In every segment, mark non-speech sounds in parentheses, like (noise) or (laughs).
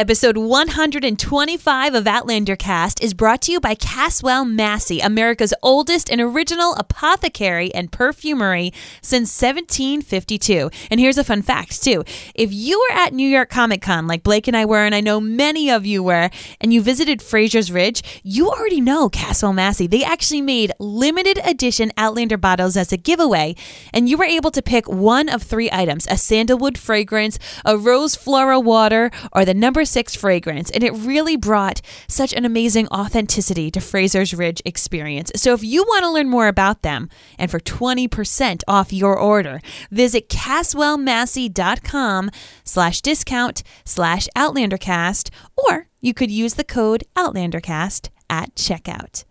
Episode 125 of Outlander Cast is brought to you by Caswell Massey, America's oldest and original apothecary and perfumery since 1752. And here's a fun fact, too. If you were at New York Comic Con, like Blake and I were, and I know many of you were, and you visited Fraser's Ridge, you already know Caswell Massey. They actually made limited edition Outlander bottles as a giveaway, and you were able to pick one of three items a sandalwood fragrance, a rose floral water, or the number six fragrance. And it really brought such an amazing authenticity to Fraser's Ridge experience. So if you want to learn more about them and for 20% off your order, visit caswellmassey.com slash discount slash outlandercast, or you could use the code outlandercast at checkout.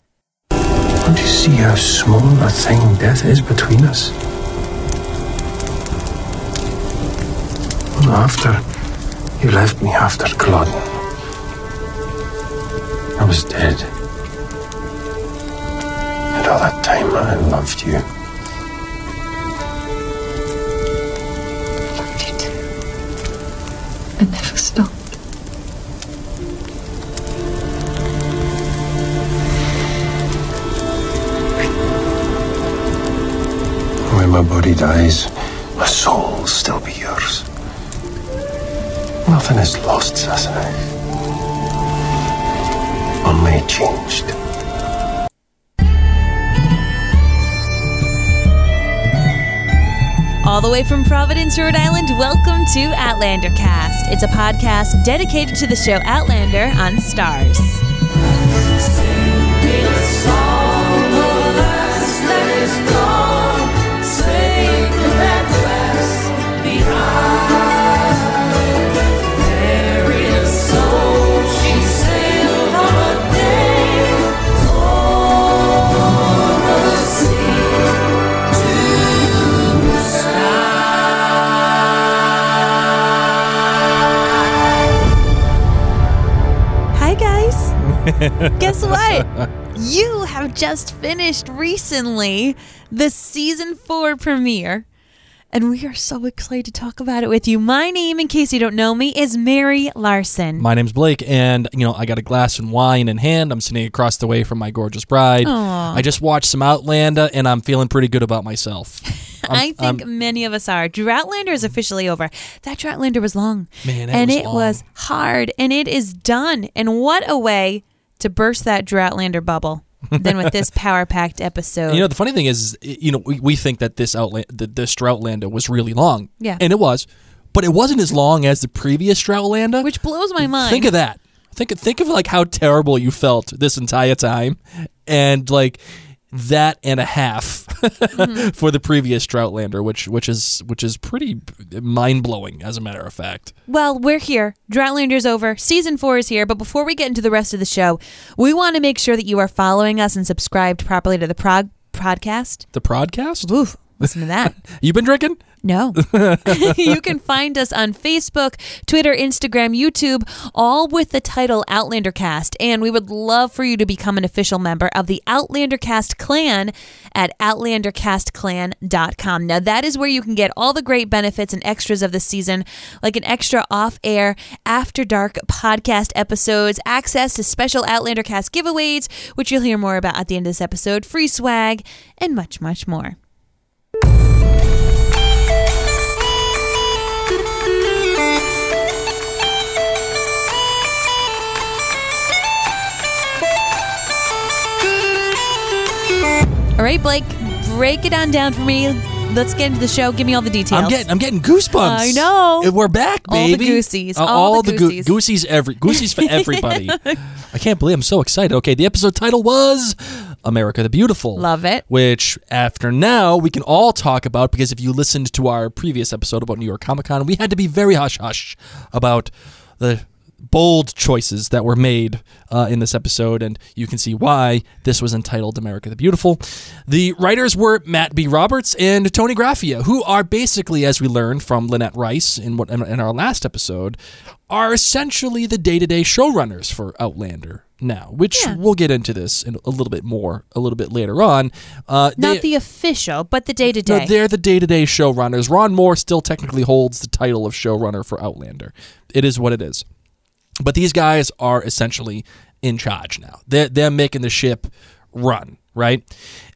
Don't you see how small a thing death is between us? After you left me after Culloden, I was dead. And all that time I loved you. loved you too. I never stopped. When my body dies, my soul will still be yours. Nothing is lost, Sassenach. Only changed. All the way from Providence, Rhode Island, welcome to Outlander Cast. It's a podcast dedicated to the show Outlander on Starz. Guess what? You have just finished recently the season four premiere, and we are so excited to talk about it with you. My name, in case you don't know me, is Mary Larson. My name's Blake, and you know I got a glass of wine in hand. I'm sitting across the way from my gorgeous bride. Aw. I just watched some Outlander, and I'm feeling pretty good about myself. (laughs) I I'm- think many of us are. Droughtlander is officially over. That Droughtlander was long. Man, that and was it long. was hard, and it is done. And what a way to burst that Droughtlander bubble than with this (laughs) power packed episode. You know, the funny thing is, you know, we, we think that this Outland, that this Droughtlander was really long. Yeah. and it was, but it wasn't as long as the previous Droughtlander. which blows my mind. Think of that. Think think of like how terrible you felt this entire time, and like that and a half Mm-hmm. (laughs) for the previous Droughtlander, which which is which is pretty mind blowing, as a matter of fact. Well, we're here. Droughtlander's over. Season four is here. But before we get into the rest of the show, we want to make sure that you are following us and subscribed properly to the prog podcast. The podcast. Oof. Listen to that. (laughs) You've been drinking? No. (laughs) (laughs) you can find us on Facebook, Twitter, Instagram, YouTube, all with the title Outlander Cast. And we would love for you to become an official member of the Outlander Cast clan at outlandercastclan.com. Now, that is where you can get all the great benefits and extras of the season, like an extra off air, after dark podcast episodes, access to special Outlander Cast giveaways, which you'll hear more about at the end of this episode, free swag, and much, much more. Right, Blake, break it on down for me. Let's get into the show. Give me all the details. I'm getting I'm getting goosebumps. I know. We're back, All the baby. goosies. Uh, All the goo- goosies. goosies every goosies for (laughs) everybody. I can't believe I'm so excited. Okay, the episode title was America the Beautiful. Love it. Which after now we can all talk about because if you listened to our previous episode about New York Comic Con, we had to be very hush hush about the bold choices that were made uh, in this episode, and you can see why this was entitled America the Beautiful. The writers were Matt B. Roberts and Toni Graphia, who are basically, as we learned from Lynette Rice in what in, our last episode, are essentially the day-to-day showrunners for Outlander now, which Yeah. we'll get into this in a little bit more a little bit later on. Uh, Not they- the official, but the day to day. they're the day-to-day showrunners. Ron Moore still technically holds the title of showrunner for Outlander. It is what it is. But these guys are essentially in charge now. They're, they're making the ship run, right?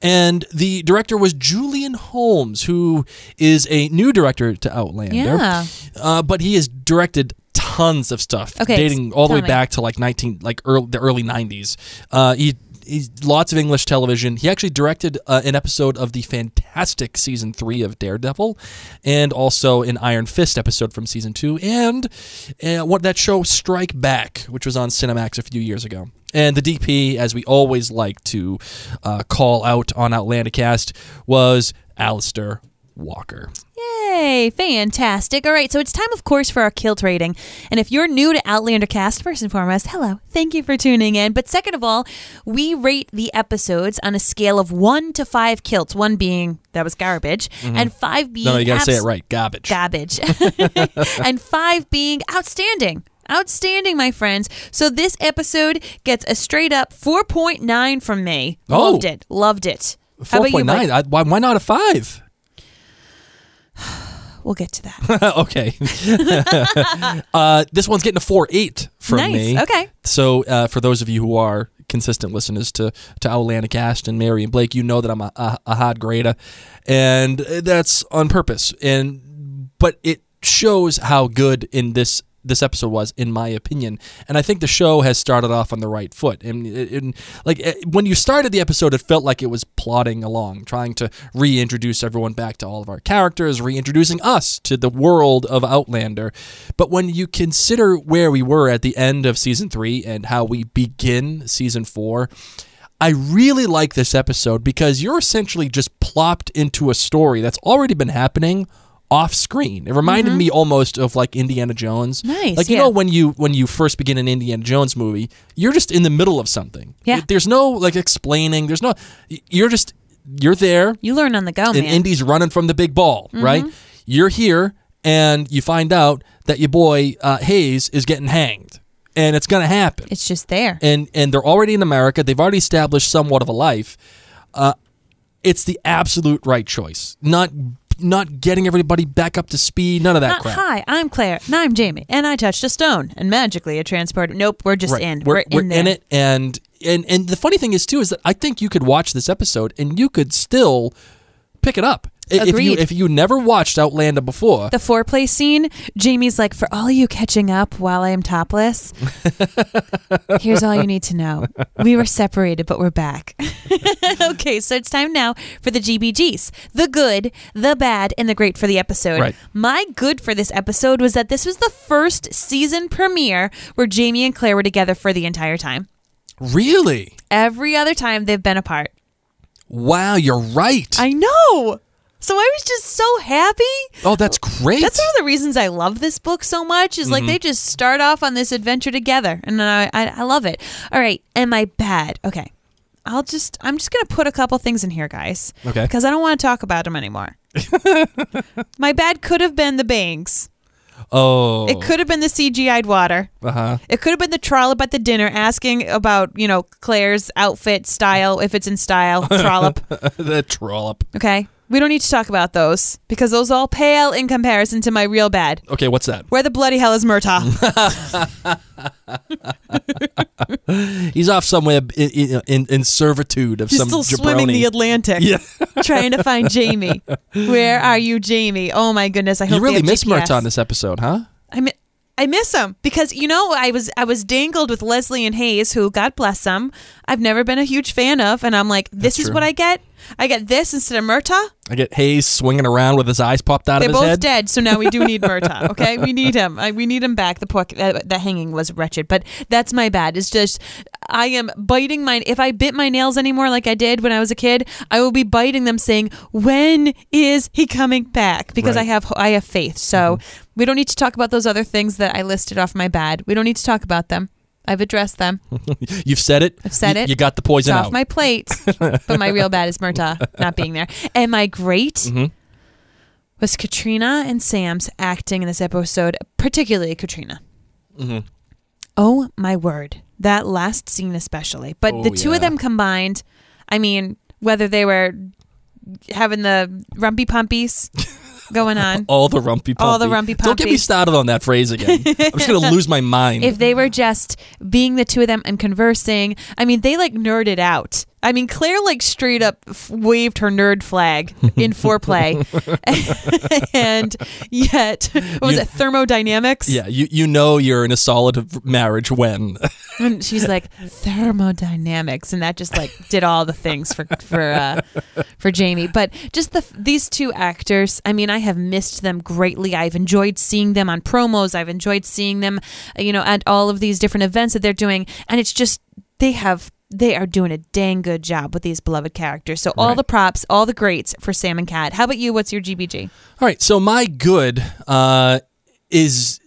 And the director was Julian Holmes, who is a new director to Outlander. Yeah. Uh, but he has directed tons of stuff, Okay, dating all the way me. back to like 19, like early, the early 90s. Uh, he He's lots of English television. He actually directed uh, an episode of the fantastic season three of Daredevil, and also an Iron Fist episode from season two, and uh, what that show Strike Back, which was on Cinemax a few years ago. And the DP, as we always like to uh, call out on Outlander Cast, was Alistair Walker. Yay, fantastic. All right, so it's time, of course, for our kilt rating. And if you're new to Outlander Cast, first and foremost, hello. Thank you for tuning in. But second of all, we rate the episodes on a scale of one to five kilts, one being that was garbage, and five being Mm-hmm. No, you gotta say it right. Garbage. garbage, (laughs) (laughs) and five being outstanding. Outstanding, my friends. So this episode gets a straight up 4.9 from me. Oh. Loved it. Loved it. How Four about you, point Mike? nine. I- Why, why not a five? (sighs) We'll get to that. (laughs) okay. (laughs) uh, this one's getting a four eight from Nice. me. Okay. So uh, for those of you who are consistent listeners to to Outlander Cast and Mary and Blake, you know that I'm a, a, a hard grader, and that's on purpose. And but it shows how good in this this episode was, in my opinion. And I think the show has started off on the right foot. And, and like eh, when you started the episode, it felt like it was plodding along, trying to reintroduce everyone back to all of our characters, reintroducing us to the world of Outlander. But when you consider where we were at the end of season three and how we begin season four, I really like this episode because you're essentially just plopped into a story that's already been happening off screen. It reminded me almost of like Indiana Jones. Mm-hmm. Nice, Like you yeah. know when you when you first begin an Indiana Jones movie, you're just in the middle of something. Yeah. There's no like explaining. There's no you're just you're there You learn on the go, and man. Indy's running from the big ball, Mm-hmm. right? You're here and you find out that your boy uh, Hayes is getting hanged. And it's going to happen it's just there. and and they're already in America. They've already established somewhat of a life. Uh, it's the absolute right choice. Not not getting everybody back up to speed. None of that Not, crap. hi, I'm Claire, and I'm Jamie, and I touched a stone, and magically it transported. Nope, we're just Right. in. We're, in, there. it, and and and the funny thing is too is that I think you could watch this episode and you could still pick it up if you if you never watched Outlander before. The foreplay scene, Jamie's like, for all you catching up while I am topless, (laughs) here's all you need to know. We were separated, but we're back. (laughs) okay, so it's time now for the GBGs the good, the bad, and the great for the episode. Right. My good for this episode was that this was the first season premiere where Jamie and Claire were together for the entire time. really? Every other time they've been apart. Wow, you're right. I know. So I was just so happy. oh, that's great. That's one of the reasons I love this book so much. Is Mm-hmm. like they just start off on this adventure together, and I, I I love it. All right, am I bad? Okay, I'll just I'm just gonna put a couple things in here, guys. Okay. Because I don't want to talk about them anymore. (laughs) My bad could have been the bangs. oh, It could have been the CGI'd water. Uh-huh. It could have been the trollop at the dinner asking about you know Claire's outfit style if it's in style trollop. (laughs) the trollop. Okay. We don't need to talk about those because those all pale in comparison to my real bad. Okay, what's that? Where the bloody hell is Murtagh? (laughs) (laughs) He's off somewhere in, in, in, servitude of He's some still jabroni. swimming the Atlantic, Yeah. trying to find Jamie. (laughs) Where are you, Jamie? Oh my goodness! I hope You they really have miss GPS. Murtagh in this episode, huh? I mi- I miss him because you know I was I was dangled with Lesley and Hayes, who God bless them, I've never been a huge fan of, and I'm like, this That's is true. what I get. I get this instead of Murtagh. I get Hayes swinging around with his eyes popped out They're of his both head. dead, so now we do need (laughs) Murtagh. Okay, we need him. I, we need him back. The poor, uh, the hanging was wretched, but that's my bad. It's just I am biting my. If I bit my nails anymore, like I did when I was a kid, I will be biting them, saying, "When is he coming back?" Because I have I have faith. So we don't need to talk about those other things that I listed off my bad. We don't need to talk about them. I've addressed them. (laughs) You've said it. I've said You- it. You got the It's poison off out. my plate. (laughs) but my real bad is Murtagh not being there. And my great Mhm. was Caitriona and Sam's acting in this episode, particularly Caitriona. Mhm. Oh my word. That last scene especially. But Oh, the two yeah. of them combined, I mean, whether they were having the rumpy pumpies (laughs) going on. (laughs) All the rumpy pumpy. All the rumpy Don't get me started on that phrase again. I'm just going (laughs) to lose my mind. if they were just being the two of them and conversing, I mean, they like nerded out. I mean, Claire like straight up f- waved her nerd flag in (laughs) foreplay, and yet what was You- it thermodynamics? yeah, you, you know you're in a solid marriage when. And she's like thermodynamics, and that just like did all the things for for uh, for Jamie. But just the these two actors, I mean, I have missed them greatly. I've enjoyed seeing them on promos. I've enjoyed seeing them, you know, at all of these different events that they're doing, and it's just they have. They are doing a dang good job with these beloved characters. So all Right. the props, all the greats for Sam and Cait. How about you? What's your GBG? All right, so my good uh, is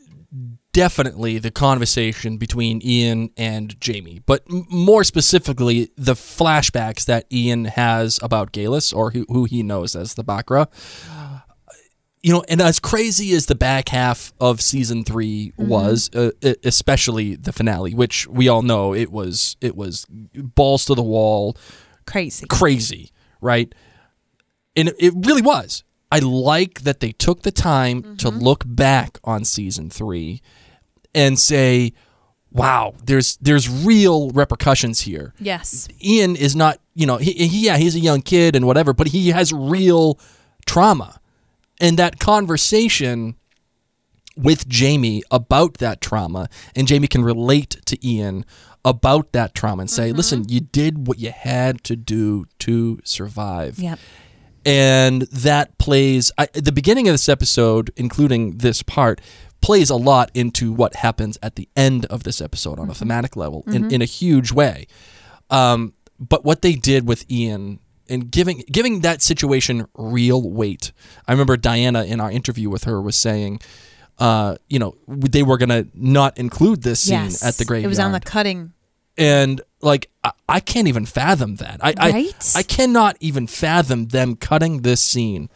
definitely the conversation between Ian and Jamie, but m- more specifically, the flashbacks that Ian has about Geillis, or who, who he knows as the Bakra. You know, and as crazy as the back half of season 3 was, uh, especially the finale, which we all know it was it was balls to the wall, Crazy. crazy, right? And it- it really was. I like that they took the time to look back on season three and say, "Wow, there's there's real repercussions here." Yes. Ian is not, you know, he, he yeah, he's a young kid and whatever, but he has real trauma. And that conversation with Jamie about that trauma, and Jamie can relate to Ian about that trauma and say, mm-hmm. listen, you did what you had to do to survive. Yep. And that plays, I, the beginning of this episode, including this part, plays a lot into what happens at the end of this episode on a thematic level in, in a huge way. Um, but what they did with Ian and giving giving that situation real weight. I remember Diana in our interview with her was saying, uh, you know, they were gonna not include this scene Yes. at the graveyard It was on the cutting. and like I, I can't even fathom that. I, Right? I I cannot even fathom them cutting this scene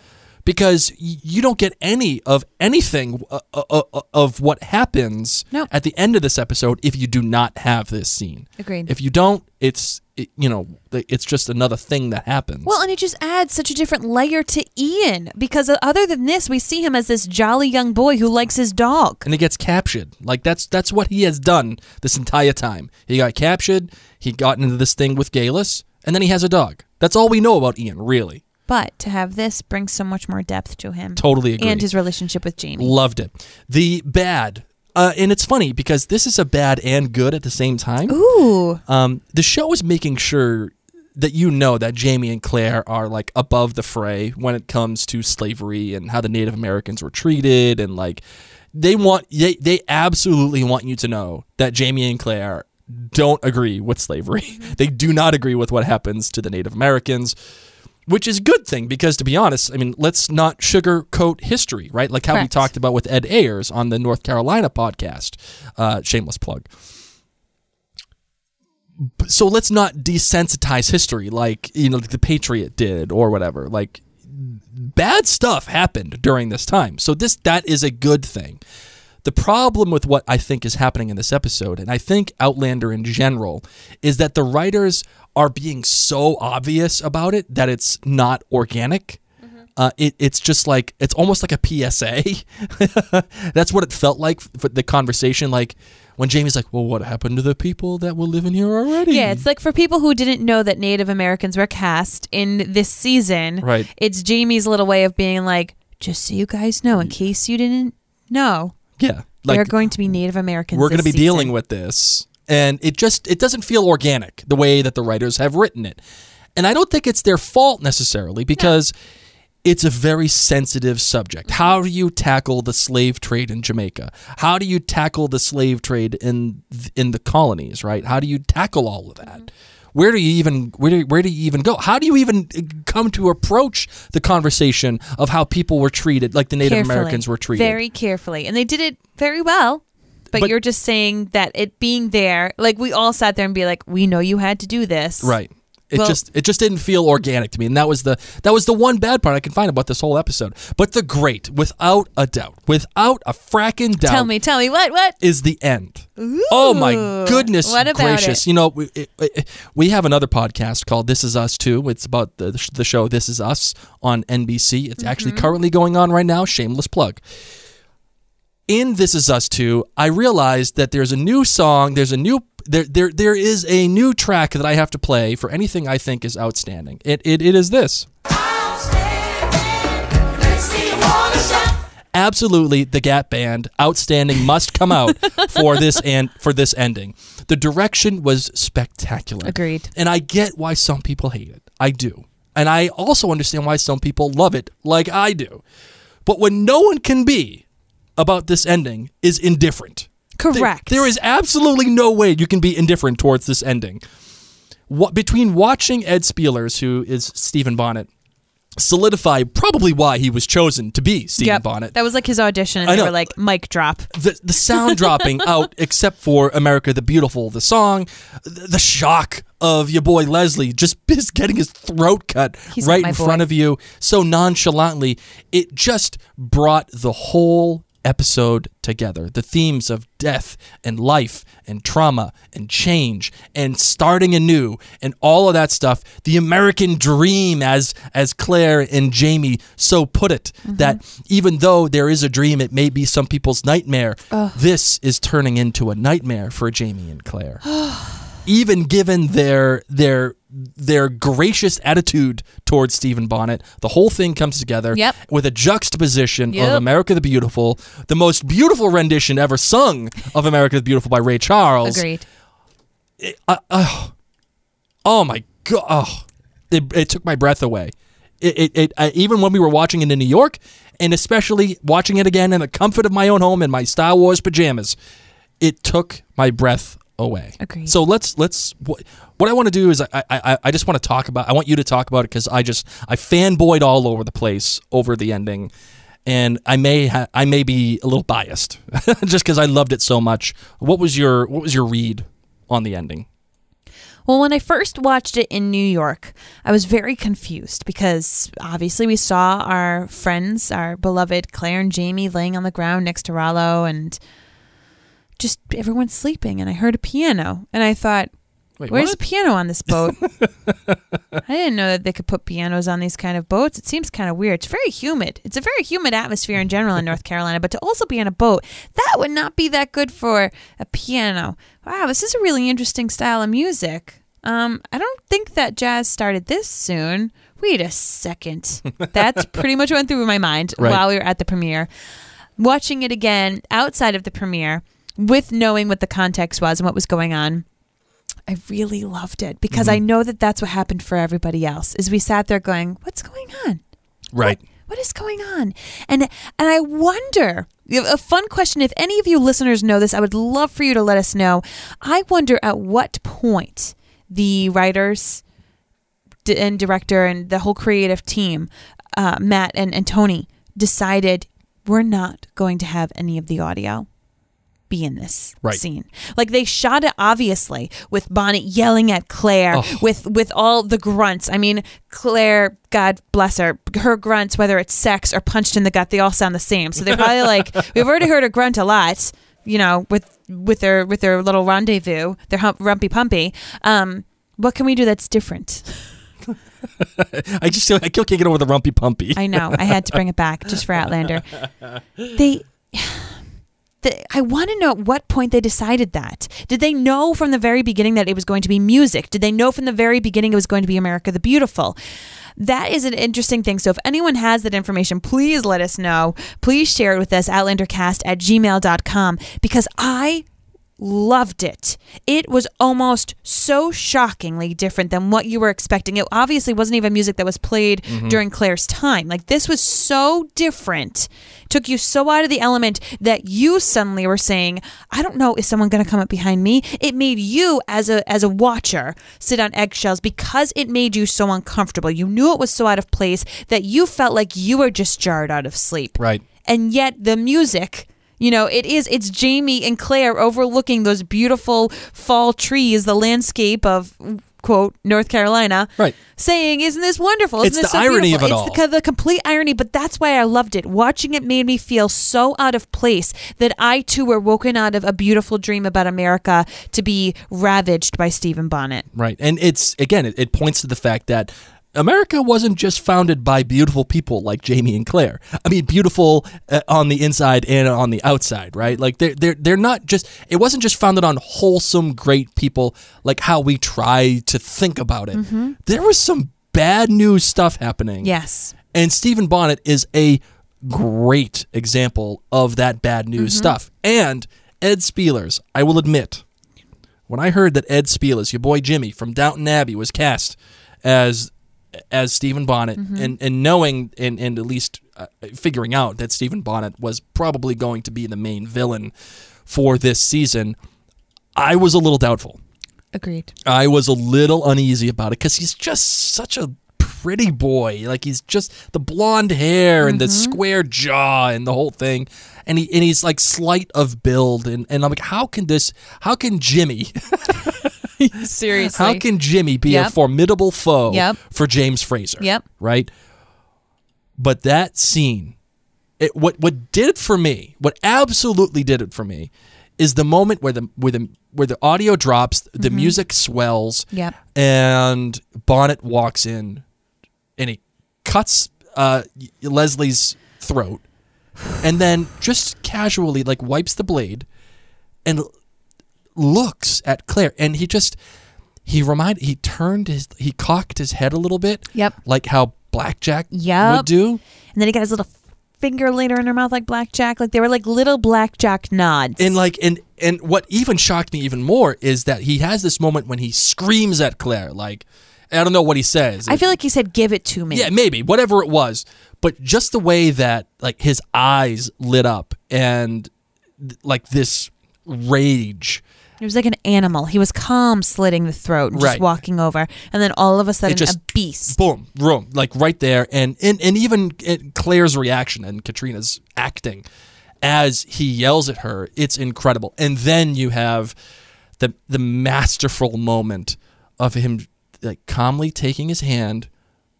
because you don't get any of anything uh, uh, uh, of what happens No. at the end of this episode if you do not have this scene. Agreed. If you don't, it's it, you know it's just another thing that happens. Well, and it just adds such a different layer to Ian because other than this, we see him as this jolly young boy who likes his dog. and he gets captured. Like that's that's what he has done this entire time. He got captured. He got into this thing with Geillis, and then he has a dog. That's all we know about Ian, really. But to have this brings so much more depth to him. Totally agree. And his relationship with Jamie. Loved it. The bad, uh, and it's funny because this is a bad and good at the same time. Ooh. Um, the show is making sure that you know that Jamie and Claire are like above the fray when it comes to slavery and how the Native Americans were treated, and like they want they they absolutely want you to know that Jamie and Claire don't agree with slavery. (laughs) they do not agree with what happens to the Native Americans. Which is a good thing because, to be honest, I mean, let's not sugarcoat history, right? Like how we talked about with Ed Ayers on the North Carolina podcast. Uh, shameless plug. So let's not desensitize history like you know like the patriot did or whatever. Like bad stuff happened during this time. So this that is a good thing. The problem with what i think is happening in this episode and i think outlander in general is that the writers are being so obvious about it that it's not organic uh, it, it's just like it's almost like a PSA. (laughs) That's what it felt like for the conversation. Like when Jamie's like, "Well, what happened to the people that were living here already?" Yeah, it's like for people who didn't know that Native Americans were cast in this season, Right. it's Jamie's little way of being like, just so you guys know, in case you didn't know, yeah. Like, there are going to be Native Americans. we're going to be dealing with this, and it just it doesn't feel organic the way that the writers have written it, and I don't think it's their fault necessarily because. It's a very sensitive subject. How do you tackle the slave trade in Jamaica? How do you tackle the slave trade in in the colonies? Right? How do you tackle all of that? Where do you even where do, where do you even go? How do you even uh, come to approach the conversation of how people were treated, like the Native Carefully. Americans were treated? very carefully, and they did it very well. But, But- you're just saying that it being there, like we all sat there and be like, we know you had to do this, Right. It Well- just it just didn't feel organic to me, and that was the that was the one bad part I can find about this whole episode. But the great, without a doubt, without a fracking doubt, Tell me, tell me what what? is the end. oh my goodness What about gracious! it? You know, we, it, it- we have another podcast called "This Is Us" too. It's about the the show "This Is Us" on NBC. It's actually Mm-hmm. currently going on right now. Shameless plug. In "This Is Us" too, I realized that there's a new song. There's a new there there there is a new track that I have to play for anything I think is outstanding. It it, it is this. absolutely the Gap Band outstanding must come out (laughs) for this and for this ending. The direction was spectacular. Agreed. And I get why some people hate it. I do. And I also understand why some people love it like I do. But when no one can be about this ending is indifferent. There- Correct. there is absolutely no way you can be indifferent towards this ending. What, between watching Ed Speleers, who is Stephen Bonnet, solidify probably why he was chosen to be Stephen Yep. Bonnet. That was like his audition, and I they know. were like, "Mic drop." the the sound dropping (laughs) out, except for America the Beautiful, the song, the, the shock of your boy Lesley just (laughs) just getting his throat cut He's right in boy. front of you so nonchalantly, it just brought the whole episode together. The themes of death and life and trauma and change and starting anew and all of that stuff. The American dream, as as Claire and Jamie so put it, Mm-hmm. that even though there is a dream, it may be some people's nightmare. This is turning into a nightmare for Jamie and Claire. (sighs) (sighs) (sighs) even given their their their gracious attitude towards Stephen Bonnet, the whole thing comes together Yep. with a juxtaposition of America the Beautiful, the most beautiful rendition ever sung of America the Beautiful by Ray Charles. Agreed. Uh, uh, oh my god! Oh, it, it took my breath away. It, it, it I, even when we were watching it in New York, and especially watching it again in the comfort of my own home in my Star Wars pajamas, it took my breath away. Agreed. So let's let's what, what I want to do is I I, I just want to talk about. I want you to talk about it because I just I fanboyed all over the place over the ending. And I may ha- I may be a little biased (laughs) just because I loved it so much. What was your what was your read on the ending? Well, when I first watched it in New York, I was very confused because obviously we saw our friends, our beloved Claire and Jamie, laying on the ground next to Rollo, and just everyone's sleeping. And I heard a piano, and I thought, Wait, "Where's what? the piano on this boat?" (laughs) I didn't know that they could put pianos on these kind of boats. It seems kind of weird. It's very humid. It's a very humid atmosphere in general in North Carolina, but to also be on a boat, that would not be that good for a piano. Wow, this is a really interesting style of music. Um, I don't think that jazz started this soon. Wait a second. That's (laughs) pretty much went through my mind Right. while we were at the premiere. Watching it again outside of the premiere, with knowing what the context was and what was going on, I really loved it because I know that that's what happened for everybody else. Is we sat there going, "What's going on? Right. What is going on?" And and I wonder. A fun question. If any of you listeners know this, I would love for you to let us know. I wonder at what point the writers and director and the whole creative team, uh, Matt and, and Tony, decided we're not going to have any of the audio be in this Right. scene. Like they shot it obviously with Bonnet yelling at Claire, Oh. with with all the grunts. I mean, Claire, God bless her, her grunts, whether it's sex or punched in the gut, they all sound the same. So they're probably like, (laughs) we've already heard her grunt a lot, you know, with with their with their little rendezvous, their hump, rumpy pumpy. Um, what can we do that's different? (laughs) I just I still can't get over the rumpy pumpy. I know. I had to bring it back just for Outlander. They. (laughs) The, I want to know at what point they decided that. Did they know from the very beginning that it was going to be music? Did they know from the very beginning it was going to be America the Beautiful? That is an interesting thing. So if anyone has that information, please let us know. Please share it with us, outlandercast at gmail.com, because I loved it. It was almost so shockingly different than what you were expecting. It obviously wasn't even music that was played mm-hmm. during Claire's time. Like this was so different. Took you so out of the element that you suddenly were saying, I don't know, is someone going to come up behind me? It made you as a as a watcher sit on eggshells because it made you so uncomfortable. You knew it was so out of place that you felt like you were just jarred out of sleep Right. and yet the music you know it is it's jamie and claire overlooking those beautiful fall trees the landscape of quote North Carolina, Right. saying, "Isn't this wonderful? Isn't It's this the so irony of beautiful?" it it's all. The, of the complete irony, but that's why I loved it. Watching it made me feel so out of place that I too were woken out of a beautiful dream about America to be ravaged by Stephen Bonnet. Right. And it's, again, it, it points to the fact that America wasn't just founded by beautiful people like Jamie and Claire. I mean, beautiful uh, on the inside and on the outside, right? Like they're they're they're not just. It wasn't just founded on wholesome, great people like how we try to think about it. There was some bad news stuff happening. Yes. And Stephen Bonnet is a great example of that bad news stuff. And Ed Speleers, I will admit, when I heard that Ed Speleers, your boy Jimmy from Downton Abbey, was cast as as Stephen Bonnet, and, and knowing and, and at least uh, figuring out that Stephen Bonnet was probably going to be the main villain for this season, I was a little doubtful. Agreed. I was a little uneasy about it because he's just such a pretty boy. Like he's just the blonde hair and the mm-hmm. square jaw and the whole thing. And he and he's like slight of build and, and I'm like, how can this how can Jimmy (laughs) Seriously. how can Jimmy be Yep. a formidable foe Yep. for James Fraser? Yep. Right? But that scene, it what what did it for me, what absolutely did it for me, is the moment where the where the where the audio drops, the mm-hmm. music swells, Yep. and Bonnet walks in, and he cuts uh, Lesley's throat, and then just casually like wipes the blade, and looks at Claire, and he just he remind he turned his he cocked his head a little bit, Yep. like how Blackjack Yep. would do. And then he got his little finger later in her mouth like blackjack. Like they were like little blackjack nods. And like and and what even shocked me even more is that he has this moment when he screams at Claire, like I don't know what he says. I feel like he said, "Give it to me." Yeah, maybe whatever it was, but just the way that like his eyes lit up and like this rage, It was like an animal. He was calm, slitting the throat, and just Right. walking over, and then all of a sudden, just- a beast. boom, room, like right there, and and and even uh, Claire's reaction and Caitriona's acting as he yells at her, it's incredible. And then you have the the masterful moment of him like calmly taking his hand,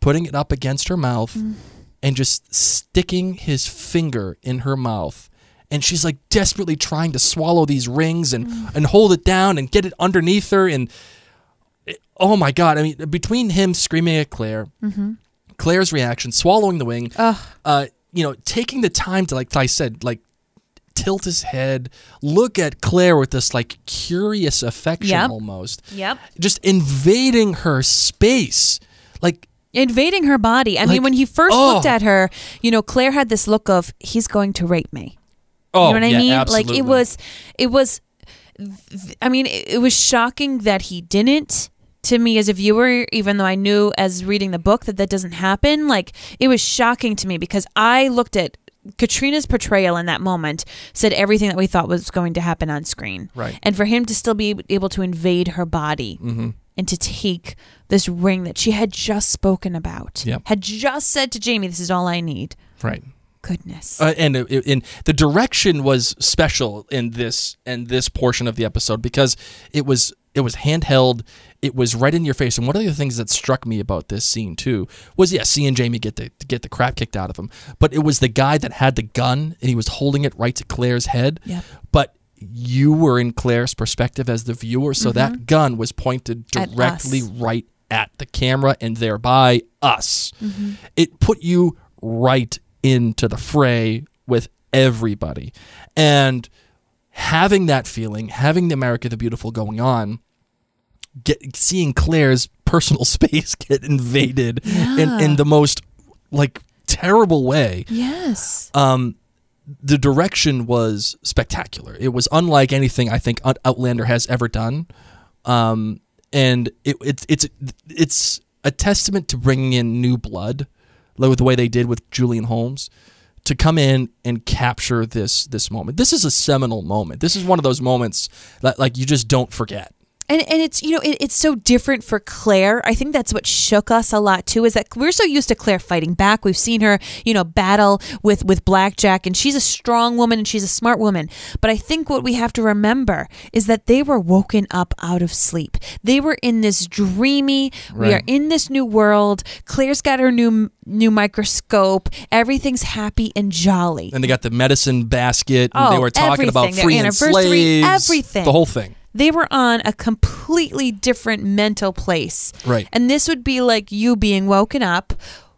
putting it up against her mouth, mm. and just sticking his finger in her mouth. And she's like desperately trying to swallow these rings and, mm. and hold it down and get it underneath her. And it- oh my God. I mean, between him screaming at Claire, mm-hmm. Claire's reaction, swallowing the wing, uh, you know, taking the time to, like I said, like tilt his head, look at Claire with this like curious affection Yep. almost. Yep. Just invading her space. Like, Invading her body. I mean, when he first oh. looked at her, you know, Claire had this look of he's going to rape me. oh, you know what yeah, I mean? absolutely. Like it was, it was. I mean, it it was shocking that he didn't. To me, as a viewer, even though I knew as reading the book that that doesn't happen, like it was shocking to me because I looked at Caitriona's portrayal in that moment, said everything that we thought was going to happen on screen, Right. And for him to still be able to invade her body Mm-hmm. and to take this ring that she had just spoken about, Yep. had just said to Jamie, "This is all I need." Right. Goodness. uh, and and the direction was special in this in this portion of the episode because it was it was handheld it was right in your face and one of the things that struck me about this scene too was yeah seeing Jamie get the get the crap kicked out of him but it was the guy that had the gun and he was holding it right to Claire's head Yep. but you were in Claire's perspective as the viewer so that gun was pointed Mm-hmm. At directly right at the camera and thereby us. It put you right into the fray with everybody. And having that feeling, having the America the Beautiful going on, get seeing Claire's personal (laughs) space get invaded in, in the most like terrible way yes. um, the direction was spectacular. It was unlike anything I think Outlander has ever done, um, and it, it, it's it's a testament to bringing in new blood, like with the way they did with Julian Holmes, to come in and capture this this moment. This is a seminal moment. This is one of those moments that like you just don't forget. And and it's you know it, it's so different for Claire. I think that's what shook us a lot too. Is that we're so used to Claire fighting back. We've seen her you know battle with with Blackjack, and she's a strong woman and she's a smart woman. But I think what we have to remember is that they were woken up out of sleep. They were in this dreamy. We are in this new world. Claire's got her new new microscope. Everything's happy and jolly. And they got the medicine basket. And they Oh, were talking about everything. Their anniversary, slaves. everything. The whole thing. They were on a completely different mental place. Right. And this would be like you being woken up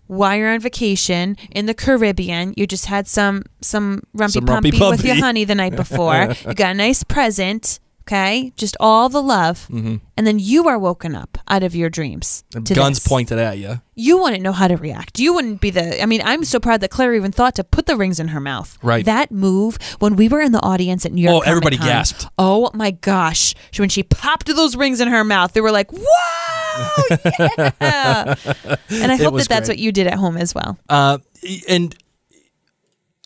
while you're on vacation in the Caribbean. You just had some some rumpy Some rumpy pumpy with your honey the night (laughs) before. you got a nice present. Okay, just all the love, Mm-hmm. and then you are woken up out of your dreams. Guns this. pointed at you. You wouldn't know how to react. You wouldn't be the. I mean, I'm so proud that Claire even thought to put the rings in her mouth. Right. That move when we were in the audience at New York. Oh, everybody Comic-Con, gasped. Oh my gosh! When she popped those rings in her mouth, they were like, "Whoa!" Yeah! (laughs) and I hope that that's great. what you did at home as well. Uh, and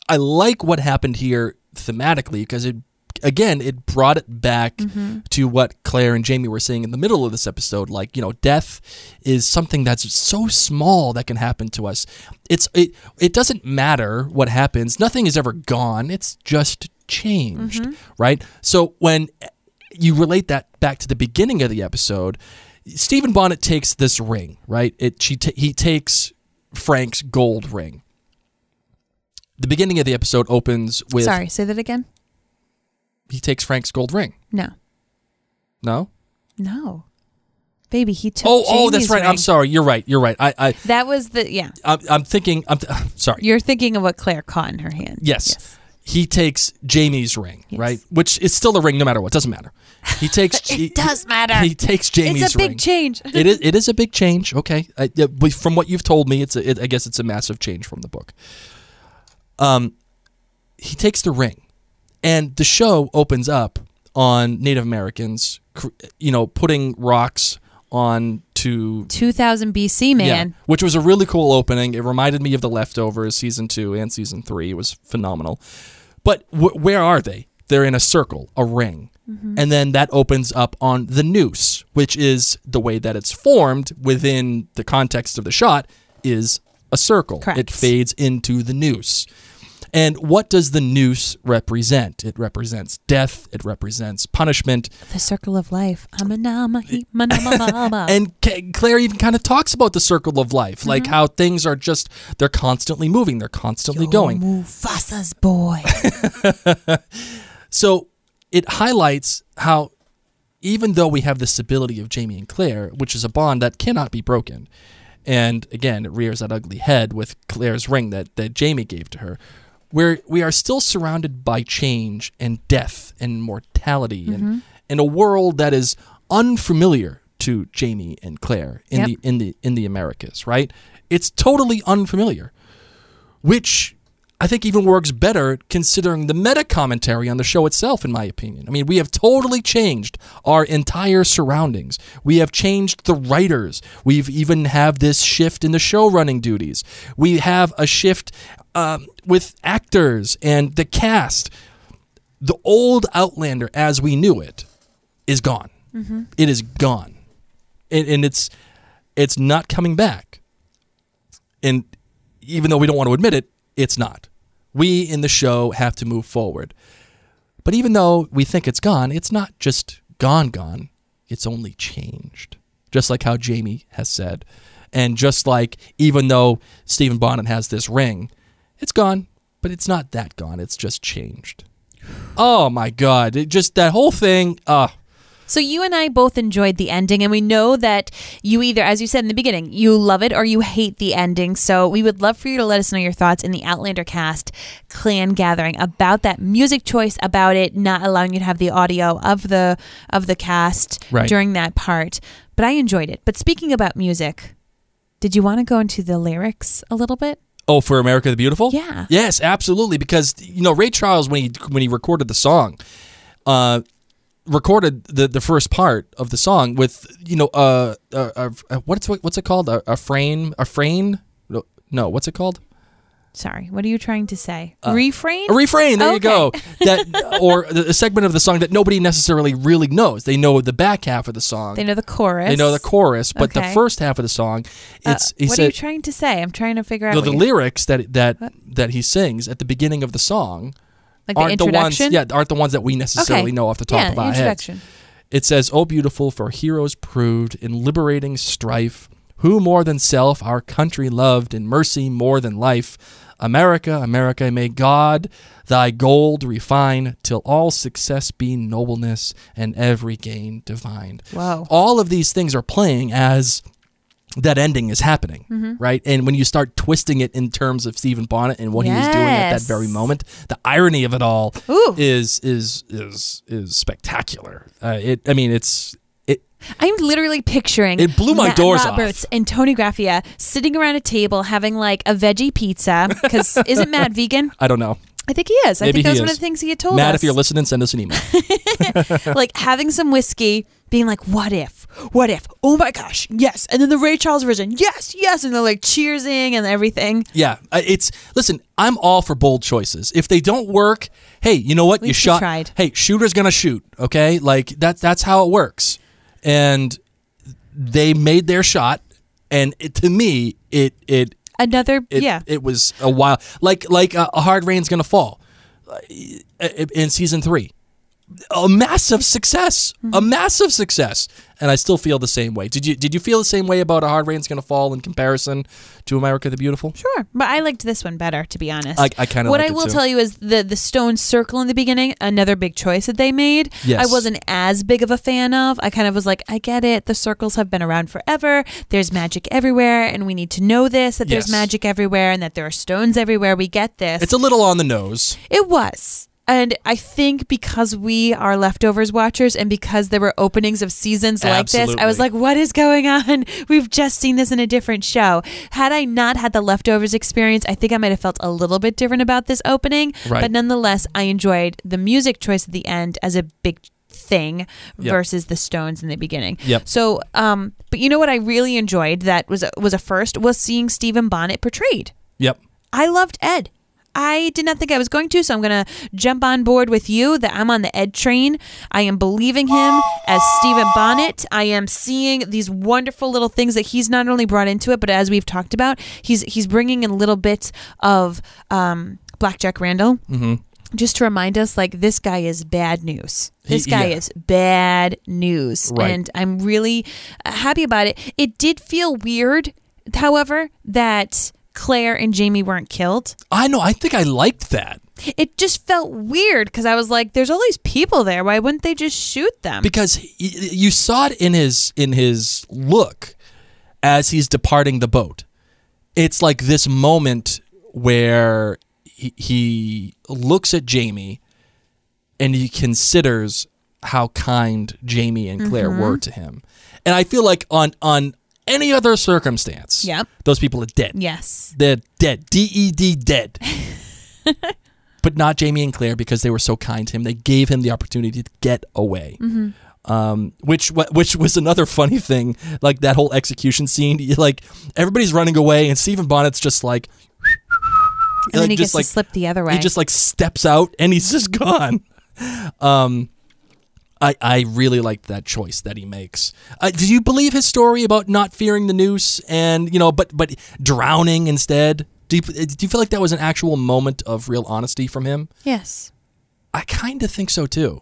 I like what happened here thematically because it, again, it brought it back Mm-hmm. to what Claire and Jamie were saying in the middle of this episode. Like, you know, death is something that's so small that can happen to us. It's it. It doesn't matter what happens. Nothing is ever gone. It's just changed, right? So when you relate that back to the beginning of the episode, Stephen Bonnet takes this ring, right? It she ta he takes Frank's gold ring. The beginning of the episode opens with Sorry, say that again. He takes Frank's gold ring. No, No? no, baby, he took. Oh, oh, that's Jamie's right. I'm sorry. You're right. You're right. I, I, That was the yeah. I'm, I'm thinking. I'm th- (laughs) sorry. You're thinking of what Claire caught in her hand. Yes. He takes Jamie's ring, Yes. right? Which is still a ring no matter what. Doesn't matter. He (laughs) takes. It he- does matter. He takes Jamie's ring. It's a big ring. change. it is. (laughs) It is a big change. Okay. I, from what you've told me, it's. A, it, I guess it's a massive change from the book. Um, he takes the ring, and the show opens up on Native Americans, you know, putting rocks on to 2000 BC, man. yeah, which was a really cool opening. It reminded me of The Leftovers season two and season three. It was phenomenal. But wh- where are they? They're in a circle, a ring. Mm-hmm. And then that opens up on the noose, which is the way that it's formed within the context of the shot is a circle. Correct. It fades into the noose. And what does the noose represent? It represents death, it represents punishment, The circle of life. Amanama, he- manama, mama. (laughs) and Claire even kind of talks about the circle of life, like Mm-hmm. how things are just they're constantly moving, they're constantly going. Mufasa's boy. (laughs) So it highlights how even though we have the stability of Jamie and Claire, which is a bond that cannot be broken, and again it rears that ugly head with Claire's ring that, that Jamie gave to her, where we are still surrounded by change and death and mortality and, mm-hmm. and a world that is unfamiliar to Jamie and Claire in Yep. the in the in the Americas, right? It's totally unfamiliar. Which I think even works better considering the meta commentary on the show itself, in my opinion. I mean, we have totally changed our entire surroundings. We have changed the writers. We've even have this shift in the show running duties. We have a shift um, with actors and the cast. The old Outlander, as we knew it, is gone. It is gone, and, and it's it's not coming back. And even though we don't want to admit it, it's not. We in the show have to move forward. But even though we think it's gone, it's not just gone, gone. It's only changed. Just like how Jamie has said. And just like even though Stephen Bonnet has this ring, it's gone, but it's not that gone. It's just changed. Oh my God. It just that whole thing. Uh, So you and I both enjoyed the ending, and we know that you either, as you said in the beginning, you love it or you hate the ending. So we would love for you to let us know your thoughts in the Outlander cast clan gathering about that music choice, about it not allowing you to have the audio of the of the cast Right. during that part. But I enjoyed it. But speaking about music, did you want to go into the lyrics a little bit? Oh, for America the Beautiful? Yeah. Yes, absolutely. Because you know Ray Charles when he when he recorded the song, uh, recorded the the first part of the song with you know uh, uh, uh, what's what's it called a, a frame a frame no what's it called Sorry, what are you trying to say? Refrain? A refrain. There you go. (laughs) That or a segment of the song that nobody necessarily really knows. They know the back half of the song. They know the chorus. They know the chorus, but the first half of the song, Uh, it's he what said are you trying to say? I'm trying to figure out the, the lyrics that that that he sings at the beginning of the song like the aren't the ones introduction. yeah aren't the ones that we necessarily Okay. know off the top yeah, of our heads. It says, "Oh, beautiful for heroes proved in liberating strife, who more than self our country loved, in mercy more than life. America, America, may God thy gold refine, till all success be nobleness and every gain divine." Whoa. All of these things are playing as that ending is happening, Mm-hmm. right? And when you start twisting it in terms of Stephen Bonnet and what he was doing at that very moment, the irony of it all Ooh. is is is is spectacular. Uh, it, I mean, it's it. I'm literally picturing It blew my Matt doors off. Roberts and Toni Graphia sitting around a table having like a veggie pizza because (laughs) isn't Matt vegan? I don't know. I think he is. I Maybe think that he was one is. of the things he had told Matt, us. if you're listening, send us an email. (laughs) like having some whiskey, being like, "What if? What if? Oh my gosh, yes!" And then the Ray Charles version, yes, yes, and they're like cheersing and everything. yeah, it's listen. I'm all for bold choices. If they don't work, hey, you know what? You least you shot. tried. Hey, shooter's gonna shoot. Okay, like that. That's how it works. And they made their shot, and it, to me, it it Another, It, yeah, it was a while. Like like uh, a hard rain's gonna fall uh, in season three. A massive success, a Mm-hmm. massive success, and I still feel the same way. Did you did you feel the same way about a hard rain's gonna fall in comparison to America the Beautiful? Sure, but I liked this one better, to be honest. I- I kinda What liked I will too. tell you is the the stone circle in the beginning, another big choice that they made. Yes. I wasn't as big of a fan of. I kind of was like, I get it. The circles have been around forever. There's magic everywhere, and we need to know this that there's magic everywhere and that there are stones everywhere. We get this. It's a little on the nose. It was. And I think because we are leftovers watchers and because there were openings of seasons like this, I was like, what is going on? (laughs) We've just seen this in a different show. Had I not had the leftovers experience, I think I might have felt a little bit different about this opening. Right. But nonetheless, I enjoyed the music choice at the end as a big thing Yep. versus the stones in the beginning. Yep. So, um, but you know what I really enjoyed that was a, was a first was seeing Stephen Bonnet portrayed. Yep. I loved Ed. I did not think I was going to, so I'm going to jump on board with you that I'm on the Ed train. I am believing him as Stephen Bonnet. I am seeing these wonderful little things that he's not only brought into it, but as we've talked about, he's he's bringing in little bits of um, Blackjack Randall. Mm-hmm. Just to remind us, like this guy is bad news. This guy yeah. is bad news, Right. and I'm really uh, happy about it. It did feel weird, however, that Claire and Jamie weren't killed. I know. I think I liked that It just felt weird because I was like, "There's all these people there. Why wouldn't they just shoot them?" because he, you saw it in his in his look as he's departing the boat. It's like this moment where he, he looks at Jamie and he considers how kind Jamie and Claire Mm-hmm. were to him. And I feel like on on any other circumstance, Yep. those people are dead. yes, They're dead. D E D dead. (laughs) but not Jamie and Claire because they were so kind to him. They gave him the opportunity to get away. Um, which which was another funny thing, like that whole execution scene. Like everybody's running away, and Stephen Bonnet's just like, (sniffs) and then he just gets like to slip the other way. he just like steps out and he's just gone. Um, I I really liked that choice that he makes. Uh, did you believe his story about not fearing the noose and you know, but but drowning instead? Do you, do you feel like that was an actual moment of real honesty from him? yes, I kind of think so too.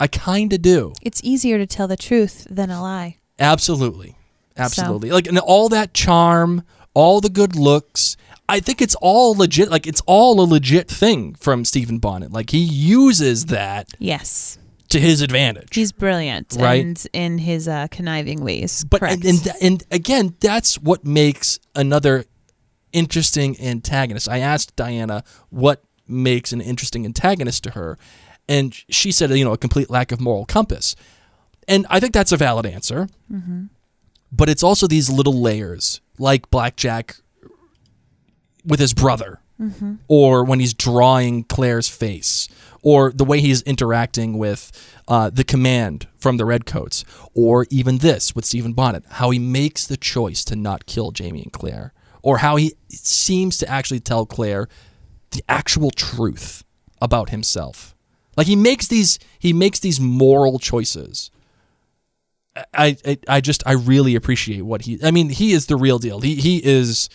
I kind of do. it's easier to tell the truth than a lie. Absolutely. Absolutely. Like and all that charm, all the good looks. I think it's all legit. Like it's all a legit thing from Stephen Bonnet. Like he uses that Yes, to his advantage. he's brilliant, Right. And in his uh, conniving ways, but correct. and, and and again, that's what makes another interesting antagonist. I asked Diana what makes an interesting antagonist to her, and she said, you know, a complete lack of moral compass. And I think that's a valid answer. But it's also these little layers, like Blackjack with his brother, or when he's drawing Claire's face, or the way he's interacting with uh, the command from the Redcoats, or even this with Stephen Bonnet, how he makes the choice to not kill Jamie and Claire, or how he seems to actually tell Claire the actual truth about himself. Like he makes these he makes these moral choices. I, I I just I really appreciate what he I mean he is the real deal. He he is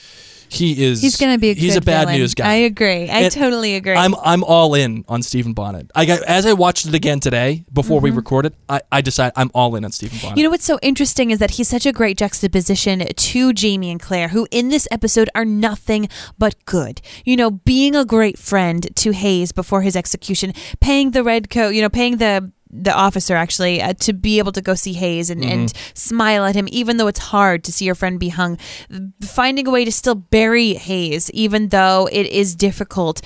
he is He's gonna be a he's good a bad villain. news guy. I agree. I And totally agree. I'm I'm all in on Stephen Bonnet. I got, as I watched it again today before we recorded, I, I decided I'm all in on Stephen Bonnet. Mm-hmm. You know what's so interesting is that he's such a great juxtaposition to Jamie and Claire, who in this episode are nothing but good. You know, being a great friend to Hayes before his execution, paying the red coat, you know, paying the the officer actually uh, to be able to go see Hayes and, and smile at him, even though it's hard to see your friend be hung. Finding a way to still bury Hayes, even though it is difficult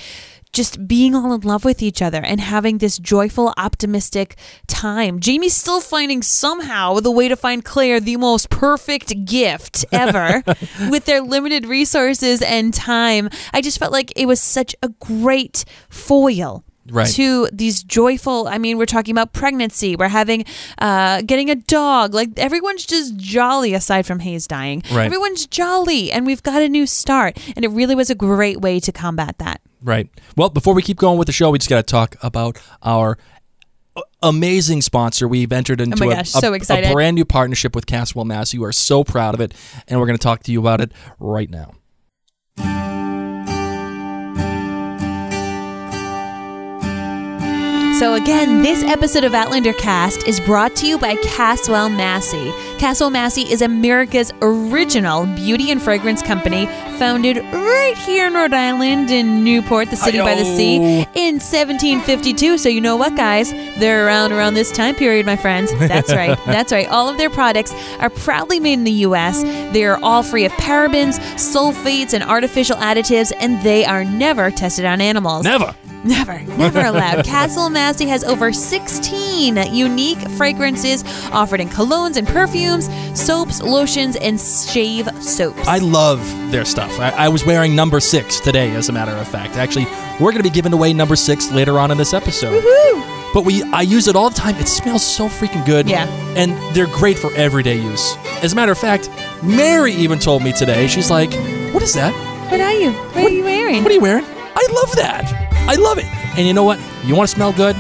just being all in love with each other and having this joyful, optimistic time. Jamie's still finding somehow the way to find Claire the most perfect gift ever (laughs) with their limited resources and time. I just felt like it was such a great foil. Right. To these joyful, I mean, we're talking about pregnancy. We're having, uh, getting a dog. Like everyone's just jolly aside from Hayes dying. Right. Everyone's jolly, and we've got a new start. And it really was a great way to combat that. Right. Well, before we keep going with the show, we just got to talk about our amazing sponsor. We've entered into Oh my a- gosh, a, so a excited. brand new partnership with Caswell Mass. You are so proud of it, and we're going to talk to you about it right now. So again, this episode of Outlander Cast is brought to you by Caswell Massey. Caswell Massey is America's original beauty and fragrance company, founded right here in Rhode Island in Newport, the city by the sea, in 1752. So you know what, guys? They're around around this time period, my friends. That's (laughs) right. That's right. All of their products are proudly made in the U.S. They are all free of parabens, sulfates, and artificial additives, and they are never tested on animals. Never. Never, never allowed. (laughs) Caswell Massey has over 16 unique fragrances offered in colognes and perfumes, soaps, lotions, and shave soaps. I love their stuff. I, I was wearing number six today, as a matter of fact. Actually, we're going to be giving away number six later on in this episode. But we, I use it all the time. It smells so freaking good. Yeah. And they're great for everyday use. As a matter of fact, Mary even told me today. She's like, "What is that? what are you? What, are you wearing? What are you wearing? I love that. I love it. And you know what? You want to smell good?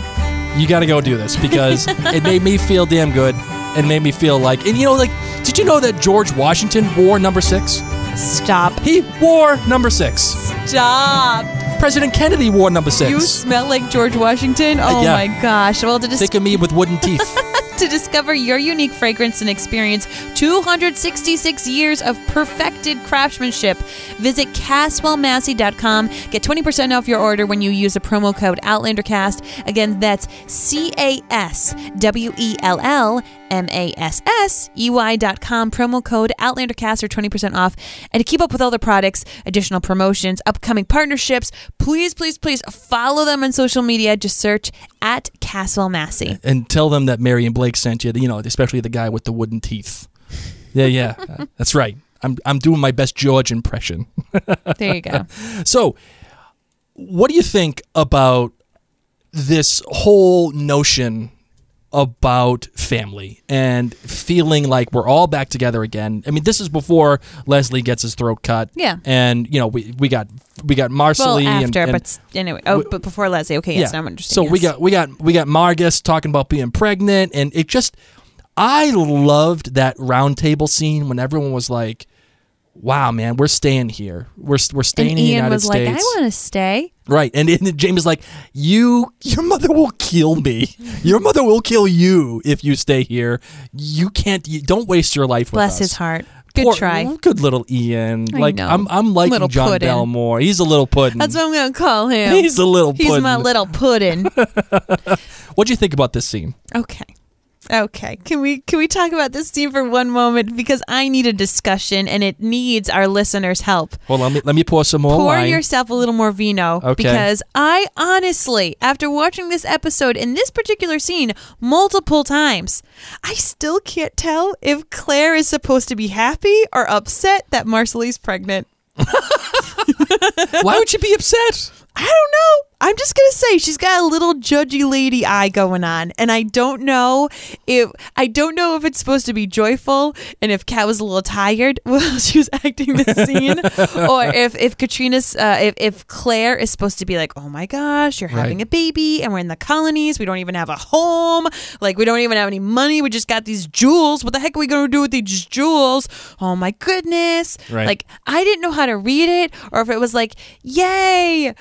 You got to go do this because (laughs) it made me feel damn good and made me feel like, and you know, like, did you know that George Washington wore number six? Stop. He wore number six. Stop. President Kennedy wore number six. You smell like George Washington? Uh, oh yeah. my gosh. Well, to, dis- Think of me with wooden teeth. (laughs) to discover your unique fragrance and experience 266 years of perfected craftsmanship, visit CaswellMassey.com. Get 20% off your order when you use the promo code OutlanderCast. Again, that's C A S W E L L M A S S E Y dot com. Promo code OutlanderCast for 20% off. And to keep up with all the products, additional promotions, upcoming partnerships, please, please, please follow them on social media. Just search at Caswell Massey. and tell them that Mary and Blake sent you, you know, especially the guy with the wooden teeth. Yeah, yeah. (laughs) That's right. I'm, I'm doing my best George impression. (laughs) There you go. (laughs) So, what do you think about this whole notion about family and feeling like we're all back together again? I mean, this is before Lesley gets his throat cut. Yeah. And, you know, we, we got we got Well, Marsali and- after, and, but anyway. Oh, but before Lesley. Okay, yes, now I'm understanding. so we got we got we got Margus talking about being pregnant, and it just I loved that roundtable scene when everyone was like, "Wow, man, we're staying here. We're we're staying And in the United was States." like, I want to stay. Right, and, and James like, "You, your mother will kill me. Your mother will kill you if you stay here. You can't. You, don't waste your life with Bless us." his heart. Good Poor- try. Mm, good little Ian. I like know. I'm, I'm liking Little John puddin'. Belmore. He's a little pudding. That's what I'm going to call him. He's a little He's puddin'. my little puddin'. (laughs) What'd you think about this scene? okay. Okay. Can we can we talk about this scene for one moment because I need a discussion and it needs our listeners' help. Well, let me let me pour some more Pour wine. yourself a little more vino Okay. because I honestly, after watching this episode in this particular scene multiple times, I still can't tell if Claire is supposed to be happy or upset that Marsali's pregnant. (laughs) Why would you be upset? I don't know. I'm just gonna say she's got a little judgy lady eye going on, and I don't know if I don't know if it's supposed to be joyful, and if Cait was a little tired (laughs) while she was acting the scene, (laughs) or if if Caitriona's uh, if if Claire is supposed to be like, oh my gosh, you're having Right. a baby, and we're in the colonies, we don't even have a home, like we don't even have any money, we just got these jewels. What the heck are we gonna do with these jewels? Oh my goodness! Right. Like I didn't know how to read it, or if it was like, yay.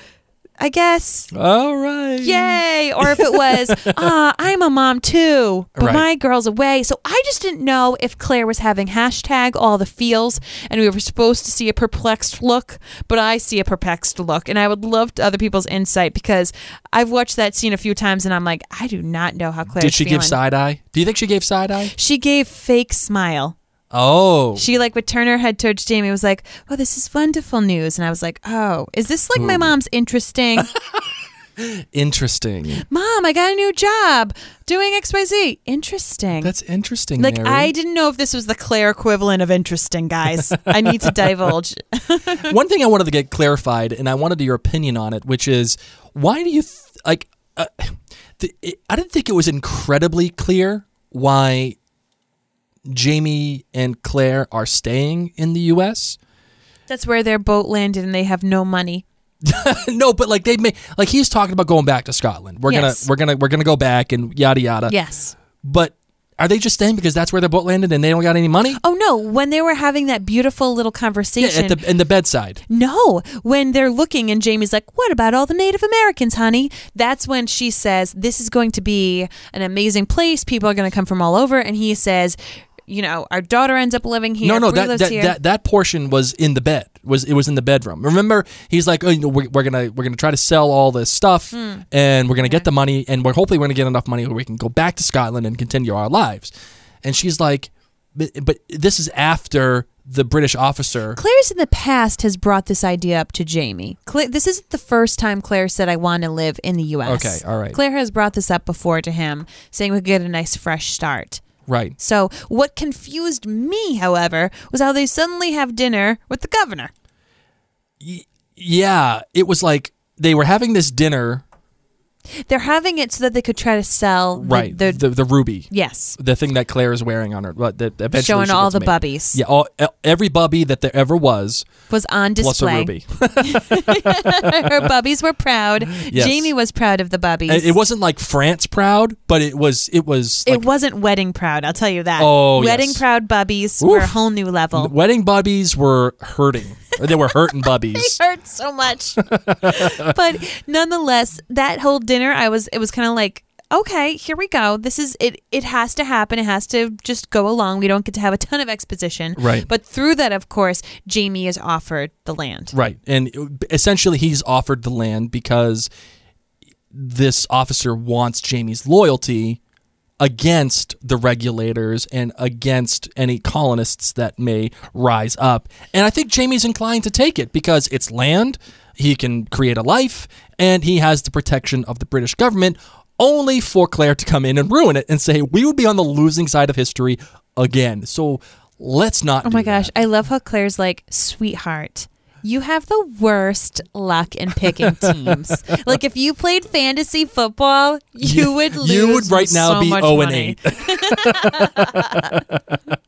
I guess All right. yay or if it (laughs) was ah i'm a mom too but Right. my girl's away so i just didn't know if claire was having hashtag all the feels and we were supposed to see a perplexed look but i see a perplexed look and i would love other people's insight because i've watched that scene a few times and i'm like i do not know how claire Did she give side eye? Do you think she gave side eye? she gave fake smile Oh. she like would turn her head towards Jamie was like, "Oh, this is wonderful news." And I was like, "Oh, is this like my mom's interesting?" (laughs) Interesting. Mom, I got a new job doing XYZ. Interesting. That's interesting. like Mary. I didn't know if this was the Claire equivalent of interesting, guys. I need to divulge. (laughs) One thing I wanted to get clarified, and I wanted your opinion on it, which is why do you th- like? Uh, the, it, I didn't think it was incredibly clear why Jamie and Claire are staying in the U.S. That's where their boat landed and they have no money. (laughs) no, but like they may like he's talking about going back to Scotland. We're Yes. gonna we're gonna we're gonna go back and yada yada. Yes. But are they just staying because that's where their boat landed and they don't got any money? Oh no, when they were having that beautiful little Yeah, conversation. at the in the bedside. No, when they're looking and Jamie's like, "What about all the Native Americans, honey?" That's when she says, "This is going to be an amazing place. People are going to come from all over." And he says, "You know, our daughter ends up living here. No, no, that that, here." that that portion was in the bed. Was it was in the bedroom? Remember, he's like, oh, you know, we're, we're gonna we're gonna try to sell all this stuff, Hmm. and we're gonna get the money, and we're hopefully we're gonna get enough money where we can go back to Scotland and continue our lives. And she's like, but, but this is after the British officer. Claire's in the past has brought this idea up to Jamie. Cla this isn't the first time Claire said, I want to live in the U.S. Okay, all right. Claire has brought this up before to him, saying we could get a nice fresh start. Right. So, what confused me, however, was how they suddenly have dinner with the governor. Yeah, it was like they were having this dinner. They're having it so that they could try to sell the, right. the, The, the ruby. yes, The thing that Claire is wearing on her. What that eventually showing all the made. bubbies Yeah, all, every bubby that there ever was, was on display. plus a ruby. (laughs) (laughs) Her bubbies were proud. Yes. Jamie was proud of the bubbies. it it wasn't like France proud, but it was it was like it wasn't wedding proud. I'll tell you that. Oh, wedding yes. proud bubbies Oof. were a whole new level. wedding bubbies were hurting. Or they were hurting (laughs) bubbies. It hurt so much. but nonetheless, that whole dinner, I was it was kind of like, okay, here we go. This is it. It has to happen. It has to just go along. We don't get to have a ton of exposition. Right. But through that, of course, Jamie is offered the land. Right. And essentially he's offered the land because this officer wants Jamie's loyalty against the regulators and against any colonists that may rise up. And I think Jamie's inclined to take it because it's land, he can create a life, and he has the protection of the British government only for Claire to come in and ruin it and say we would be on the losing side of history again. So let's not Oh my gosh, that. I love how Claire's like, sweetheart. You have the worst luck in picking (laughs) teams. like if you played fantasy football, you would lose. You would right now so be much 0 and money.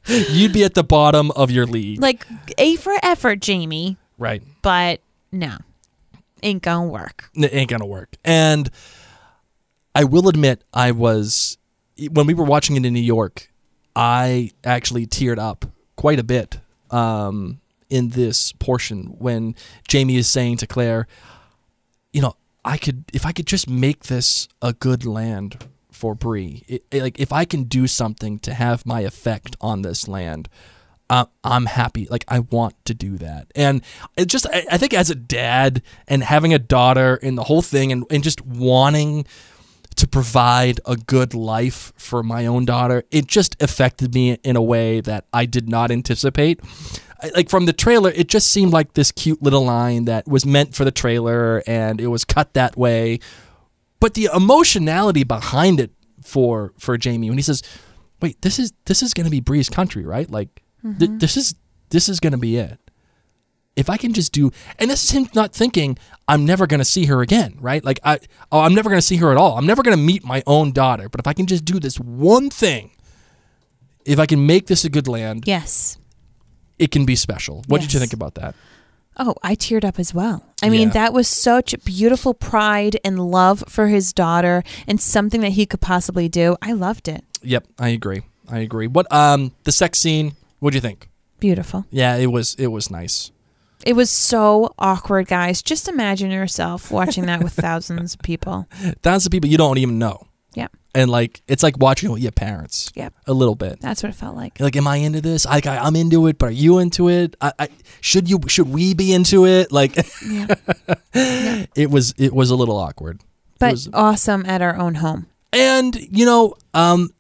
8. (laughs) You'd be at the bottom of your league. Like A for effort, Jamie, right. but no, ain't gonna work. It ain't to work. And I will admit, I was, when we were watching it in New York, I actually teared up quite a bit um, in this portion when Jamie is saying to Claire, you know, I could, if I could just make this a good land for Bree, like if I can do something to have my effect on this land, uh, I'm happy. Like I want to do that, and it just I, I think as a dad and having a daughter and the whole thing, and, and just wanting to provide a good life for my own daughter, it just affected me in a way that I did not anticipate. Like from the trailer, it just seemed like this cute little line that was meant for the trailer, and it was cut that way. But the emotionality behind it for for Jamie when he says, "Wait, this is this is going to be Bree's country, right? Like th- mm-hmm. this is this is going to be it." If I can just do, and this is him not thinking I'm never going to see her again, right? Like I, oh, I'm never going to see her at all. I'm never going to meet my own daughter. But if I can just do this one thing, if I can make this a good land, Yes. it can be special. What did you think about that? Oh, I teared up as well. I mean, Yeah. that was such beautiful pride and love for his daughter and something that he could possibly do. I loved it. Yep, I agree. I agree. What um the sex scene? What do you think? Beautiful. Yeah, it was it was nice. It was so awkward, guys. Just imagine yourself watching that with thousands of people. (laughs) Thousands of people you don't even know, Yep. and like it's like watching with your parents. Yep. a little bit. That's what it felt like. Like, am I into this? I, I I'm into it, but are you into it? I, I should you should we be into it? Like, (laughs) Yeah. (laughs) it was it was a little awkward. It But was- awesome at our own home. and you know, um,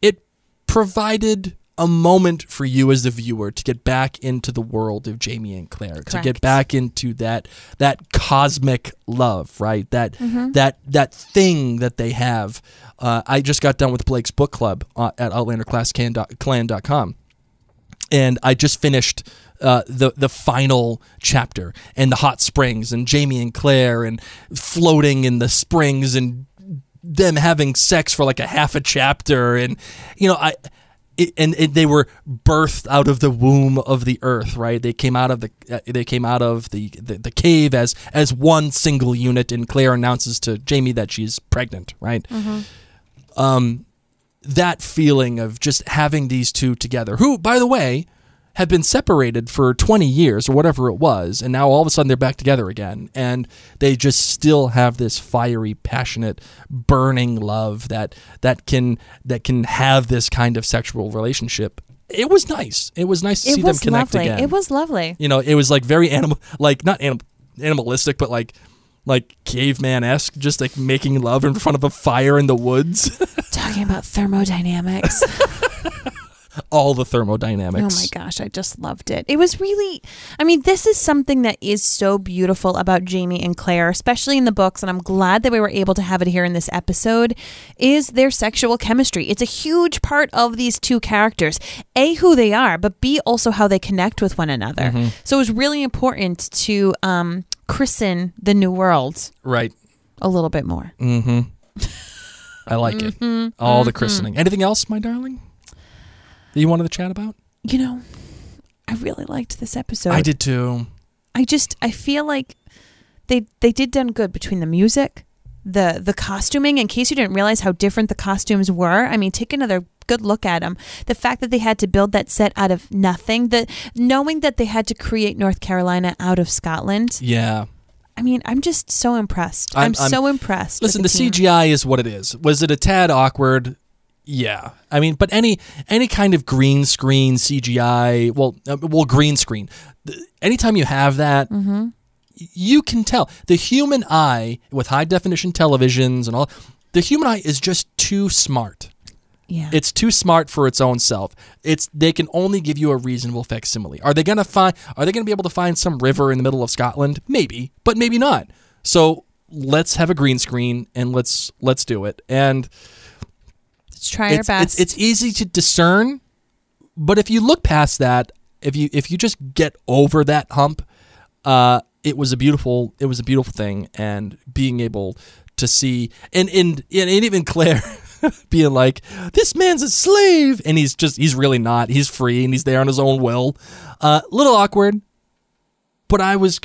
it provided a moment for you as the viewer to get back into the world of Jamie and Claire, to get back into that that cosmic love, right? That Mm-hmm. that that thing that they have. Uh, I just got done with Blake's book club uh, at OutlanderCastClan.com, and I just finished. Uh, the the final chapter and the hot springs and Jamie and Claire and floating in the springs and them having sex for like a half a chapter and you know i it, and it, they were birthed out of the womb of the earth right? They came out of the uh, they came out of the, the the cave as as one single unit and claire announces to jamie that she's pregnant right? Um that feeling of just having these two together who by the way had been separated for 20 years or whatever it was and now all of a sudden they're back together again and they just still have this fiery passionate burning love that that can that can have this kind of sexual relationship it was nice it was nice to see them connect lovely. again It was lovely. you know it was like very animal like not anim- animalistic but like like caveman-esque just like making love in front of a fire in the woods (laughs) Talking about thermodynamics. (laughs) all the thermodynamics Oh my gosh, I just loved it. It was really, I mean, this is something that is so beautiful about Jamie and Claire, especially in the books, and I'm glad that we were able to have it here in this episode, is their sexual chemistry. It's a huge part of these two characters. A, who they are, but B, also how they connect with one another. Mm-hmm. So it was really important to um, christen the new world right a little bit more. Mm-hmm. I like it. All the christening. Anything else, my darling? That you wanted to chat about? You know, I really liked this episode. I did too. I just I feel like they they did done good between the music, the the costuming. In case you didn't realize how different the costumes were, I mean, take another good look at them. The fact that they had to build that set out of nothing, the knowing that they had to create North Carolina out of Scotland. Yeah. I mean, I'm just so impressed. I'm- I'm, so impressed. Listen, the team. CGI is what it is. Was it a tad awkward? Yeah. I mean, but any any kind of green screen CGI, well, uh, well, green screen. th- Anytime you have that, Mm-hmm. you can tell the human eye with high definition televisions and all. The human eye is just too smart. Yeah. It's too smart for its own self. It's they can only give you a reasonable facsimile. Are they gonna find? Are they gonna be able to find some river in the middle of Scotland? Maybe, but maybe not. So let's have a green screen and let's let's do it. And Let's try our it's, best. it's it's easy to discern, but if you look past that, if you if you just get over that hump, uh, it was a beautiful it was a beautiful thing, and being able to see and and and even Claire. (laughs) being like this man's a slave and he's just he's really not he's free and he's there on his own will uh little awkward but i was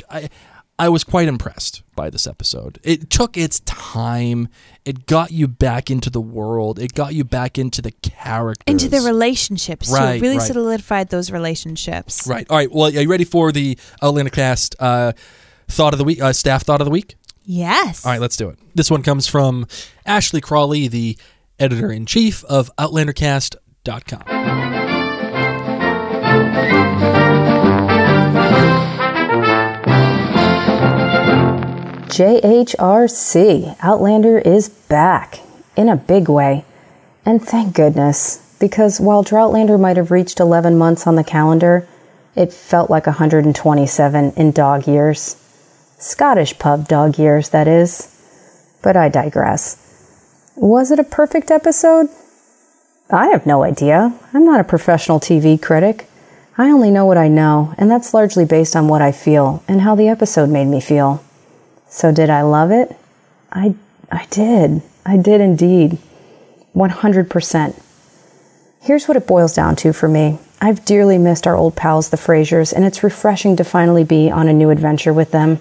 i was quite impressed by this episode it took its time it got you back into the world it got you back into the characters into the relationships too. Right, really right. solidified those relationships. right all right well are you ready for the Outlander cast uh thought of the week uh, staff thought of the week Yes. All right, let's do it. This one comes from Ashley Crawley, the editor in chief of OutlanderCast.com. JHRC, Outlander is back in a big way. And thank goodness, because while Droughtlander might have reached 11 months on the calendar, it felt like 127 in dog years. Scottish pub dog years, that is. But I digress. Was it a perfect episode? I have no idea. I'm not a professional TV critic. I only know what I know, and that's largely based on what I feel and how the episode made me feel. So, did I love it? I, I did. I did indeed. 100%. Here's what it boils down to for me I've dearly missed our old pals, the Frasers, and it's refreshing to finally be on a new adventure with them.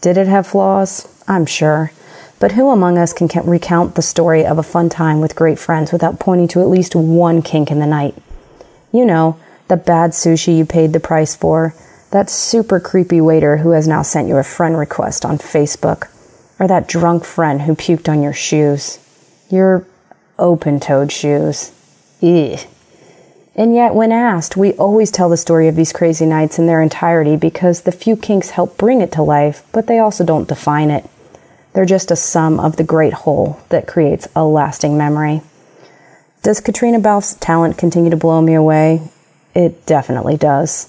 Did it have flaws? I'm sure. But who among us can recount the story of a fun time with great friends without pointing to at least one kink in the night? You know, the bad sushi you paid the price for, that super creepy waiter who has now sent you a friend request on Facebook, or that drunk friend who puked on your shoes. Your open toed shoes. Ew. And yet, when asked, we always tell the story of these crazy nights in their entirety because the few kinks help bring it to life, but they also don't define it. They're just a sum of the great whole that creates a lasting memory. Does Caitriona Balfe's talent continue to blow me away? It definitely does.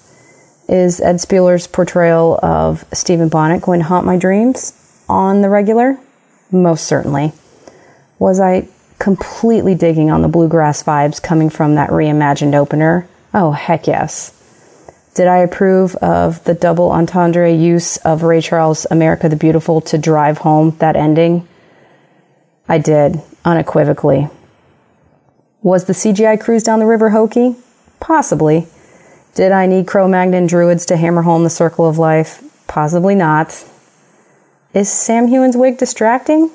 Is Ed Speleers' portrayal of Stephen Bonnet going to haunt my dreams on the regular? Most certainly. Was I completely digging on the bluegrass vibes coming from that reimagined opener? Oh, heck yes. Did I approve of the double entendre use of Ray Charles' America the Beautiful to drive home that ending? I did, unequivocally. Was the CGI cruise down the river hokey? Possibly. Did I need Cro Magnon druids to hammer home the circle of life? Possibly not. Is Sam Heughan's wig distracting?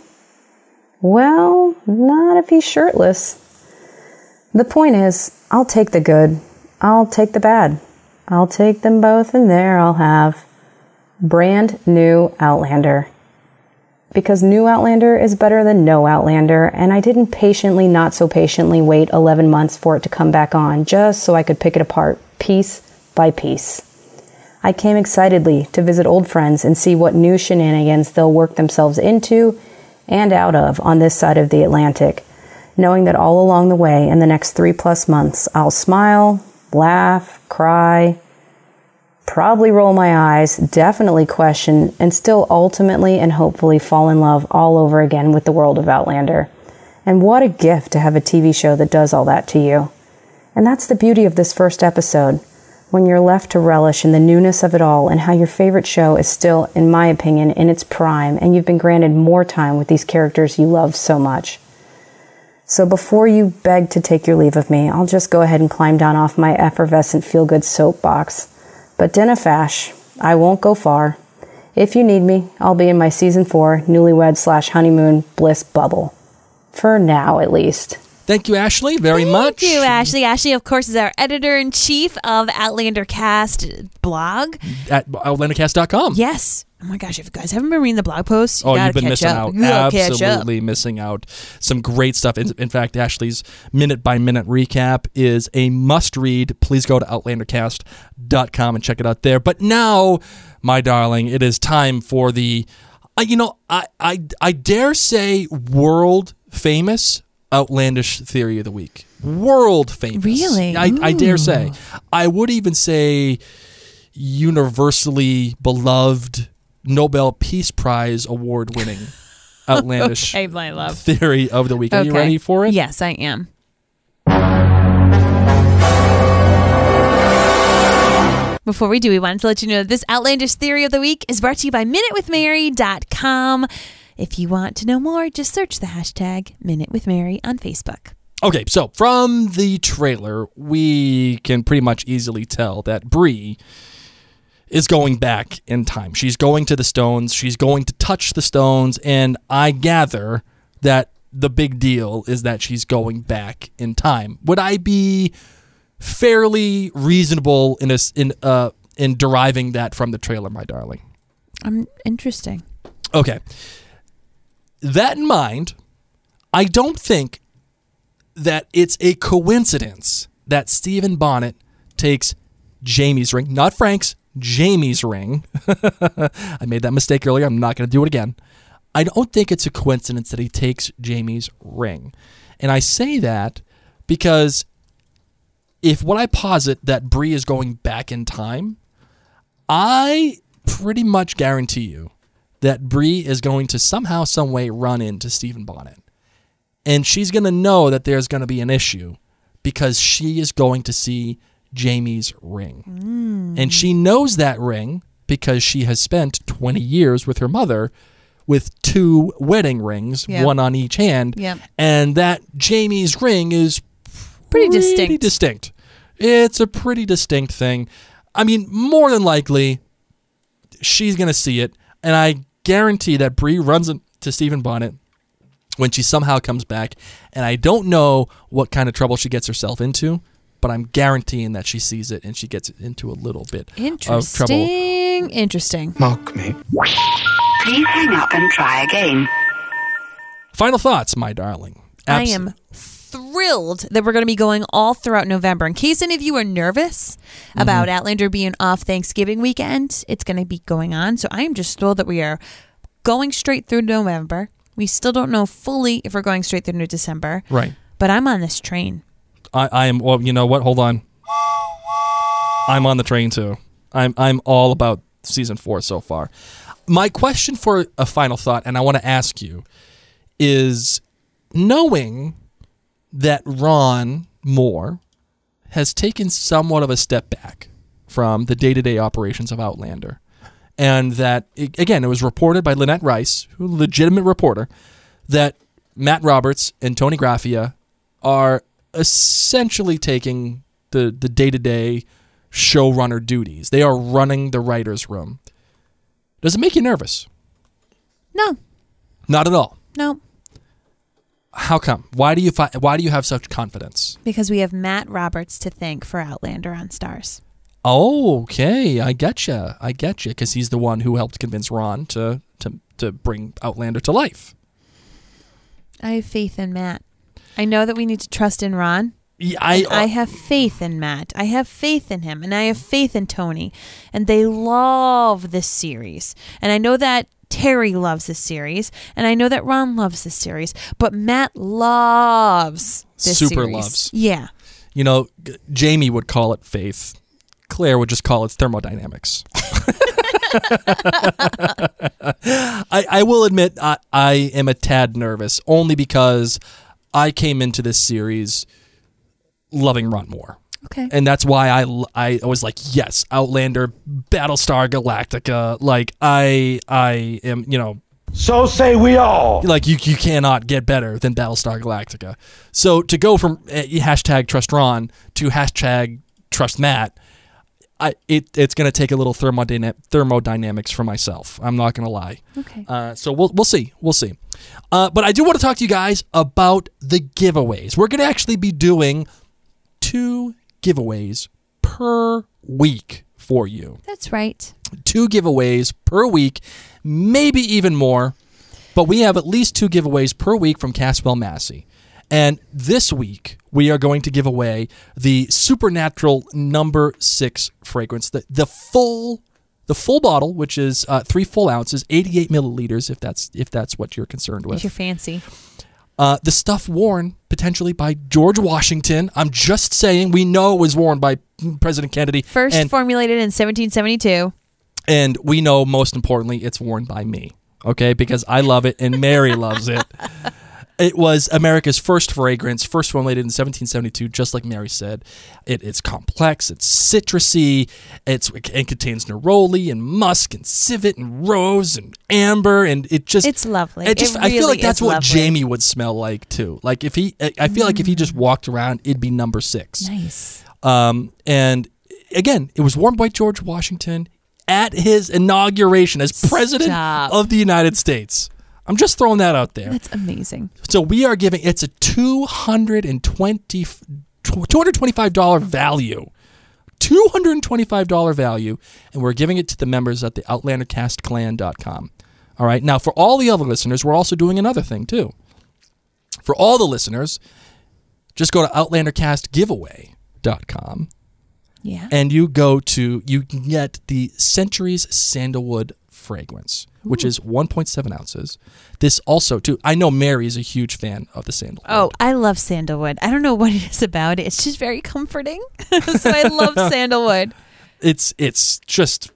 Well, not if he's shirtless. The point is, I'll take the good. I'll take the bad. I'll take them both, and there I'll have brand new Outlander. Because new Outlander is better than no Outlander, and I didn't patiently, not so patiently wait 11 months for it to come back on just so I could pick it apart piece by piece. I came excitedly to visit old friends and see what new shenanigans they'll work themselves into and out of on this side of the Atlantic, knowing that all along the way in the next three plus months, I'll smile, laugh, cry, probably roll my eyes, definitely question, and still ultimately and hopefully fall in love all over again with the world of Outlander. And what a gift to have a TV show that does all that to you. And that's the beauty of this first episode, when you're left to relish in the newness of it all and how your favorite show is still, in my opinion, in its prime, and you've been granted more time with these characters you love so much. So before you beg to take your leave of me, I'll just go ahead and climb down off my effervescent feel good soapbox. But dinna fash, I won't go far. If you need me, I'll be in my season four newlywed slash honeymoon bliss bubble. For now, at least. Thank you, Ashley, very Thank much. Thank you, Ashley. Ashley, of course, is our editor in chief of Outlander Cast blog. At outlandercast.com. Yes. Oh my gosh, if you guys haven't been reading the blog posts, you Oh, you've been missing up. out. You gotta catch up. Absolutely missing out. Some great stuff. In, in fact, Ashley's minute by minute recap is a must read. Please go to outlandercast.com and check it out there. But now, my darling, it is time for the, uh, you know, I, I, I dare say world famous outlandish theory of the week. World famous. Really? I, I dare say. I would even say universally beloved Nobel Peace Prize award winning (laughs) outlandish Okay, my love. theory of the week. Are you ready for it? Yes, I am. Before we do, we wanted to let you know that this outlandish theory of the week is brought to you by MinuteWithMary.com. If you want to know more, just search the hashtag Minute with Mary on Facebook. Okay, so from the trailer, we can pretty much easily tell that Bree is going back in time. She's going to the stones, she's going to touch the stones, and I gather that the big deal is that she's going back in time. Would I be fairly reasonable in a, in uh in deriving that from the trailer, my darling? I'm um, interesting. Okay. That in mind, I don't think that it's a coincidence that Stephen Bonnet takes Jamie's ring, not Frank's, Jamie's ring. (laughs) I made that mistake earlier. I'm not going to do it again. I don't think it's a coincidence that he takes Jamie's ring. And I say that because if what I posit that Bree is going back in time, I pretty much guarantee you that Bree is going to somehow, some way run into Stephen Bonnet. And she's going to know that there's going to be an issue because she is going to see Jamie's ring. Hmm. And she knows that ring because she has spent 20 years with her mother with two wedding rings, Yep. one on each hand. Yep. And that Jamie's ring is Pretty distinct. distinct. It's a pretty distinct thing. I mean, more than likely, she's going to see it. And I guarantee that Bree runs to Stephen Bonnet when she somehow comes back. And I don't know what kind of trouble she gets herself into, but I'm guaranteeing that she sees it and she gets into a little bit of trouble. Interesting. Interesting. Mock me. Please hang up and try again. Final thoughts, my darling. I am thrilled that we're going to be going all throughout November. In case any of you are nervous Mm-hmm. about Outlander being off Thanksgiving weekend, it's going to be going on. So I am just thrilled that we are going straight through November. We still don't know fully if we're going straight through to December, Right. but I'm on this train. I, I am. Well, you know what? Hold on. I'm on the train too. I'm I'm all about season four so far. My question for a final thought, and I want to ask you, is knowing that Ron Moore has taken somewhat of a step back from the day to day operations of Outlander, and that i- again it was reported by Lynette Rice, who a legitimate reporter, that Matt Roberts and Toni Graphia are essentially taking the the day to day showrunner duties. They are running the writers' room. Does it make you nervous? No, Not at all. no, How come? Why do you fi- why do you have such confidence? because we have Matt Roberts to thank for Outlander on Starz. Oh, okay, I get you. I get you because he's the one who helped convince Ron to to to bring Outlander to life. I have faith in Matt. I know that we need to trust in Ron. Yeah, I, uh, I have faith in Matt. I have faith in him, and I have faith in Toni. And they love this series. And I know that Terry loves this series, and I know that Ron loves this series. But Matt loves this Super series. loves. Yeah. you know, G- Jamie would call it faith. Claire would just call it thermodynamics. (laughs) I, I will admit I, I am a tad nervous only because I came into this series loving Ron Moore. Okay. And that's why I, I was like, yes, Outlander, Battlestar Galactica. Like I I am, you know, So say we all. like you you cannot get better than Battlestar Galactica. So to go from uh, hashtag trust Ron to hashtag trust Matt, I it it's gonna take a little thermodyna- thermodynamics for myself. I'm not gonna lie. Okay. Uh, so we'll we'll see we'll see. Uh, but I do want to talk to you guys about the giveaways. We're gonna actually be doing two giveaways per week for you That's right. two giveaways per week, maybe even more. But we have at least two giveaways per week from Caswell Massey. And this week, we are going to give away the Supernatural number six fragrance, the, the full. The full bottle, which is uh, three full ounces, 88 milliliters, if that's if that's what you're concerned with. If you're fancy. Uh, the stuff worn potentially by George Washington. I'm just saying, we know it was worn by President Kennedy. First and formulated in 1772. and we know most importantly it's worn by me okay because i love it and mary loves it (laughs) it was america's first fragrance first formulated in 1772 just like mary said it, it's complex it's citrusy it's it contains neroli and musk and civet and rose and amber and it just It's lovely. it just It i feel like that's what lovely. jamie would smell like too like if he i feel like if he just walked around it'd be number six Nice. um, and again, it was worn by George Washington at his inauguration as president Stop. of the United States. I'm just throwing that out there. That's amazing. So we are giving it's a 220 $225 value. $225 value and we're giving it to the members at the outlandercastclan.com. All right. Now for all the other listeners, we're also doing another thing too. For all the listeners, just go to outlandercastgiveaway.com Yeah. and you go to you can get the Centuries Sandalwood fragrance, which is 1.7 ounces. This also too. I know Mary is a huge fan of the sandalwood. Oh, I love sandalwood. I don't know what (laughs) it is about it. It's just very comforting. (laughs) so I love (laughs) sandalwood. it's it's just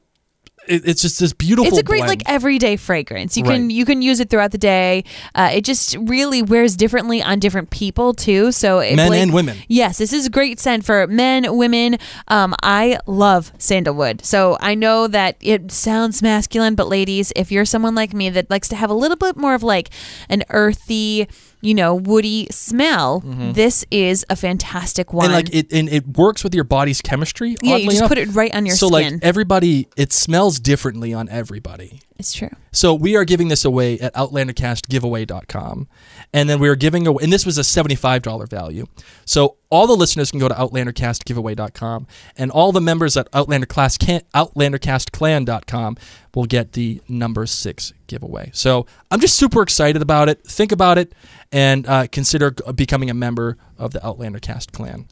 it, it's just this beautiful. It's a great blend. like everyday fragrance. You can Right. you can use it throughout the day. Uh, it just really wears differently on different people too. So it, Men Blake- and women. Yes, this is a great scent for men, women. Um, I love sandalwood, so I know that it sounds masculine, but ladies, if you're someone like me that likes to have a little bit more of like an earthy, you know, woody smell, this is a fantastic one. Mm-hmm. and like it and it works with your body's chemistry. yeah, you just enough. put it right on your so skin. like everybody, it smells differently on everybody. It's true. So we are giving this away at OutlanderCastGiveaway.com. And then we are giving away, and this was a $75 value. So all the listeners can go to OutlanderCastGiveaway.com, and all the members at Outlander Class can, OutlanderCastClan.com will get the number six giveaway. So I'm just super excited about it. Think about it and uh, consider becoming a member of the Outlander Cast Clan.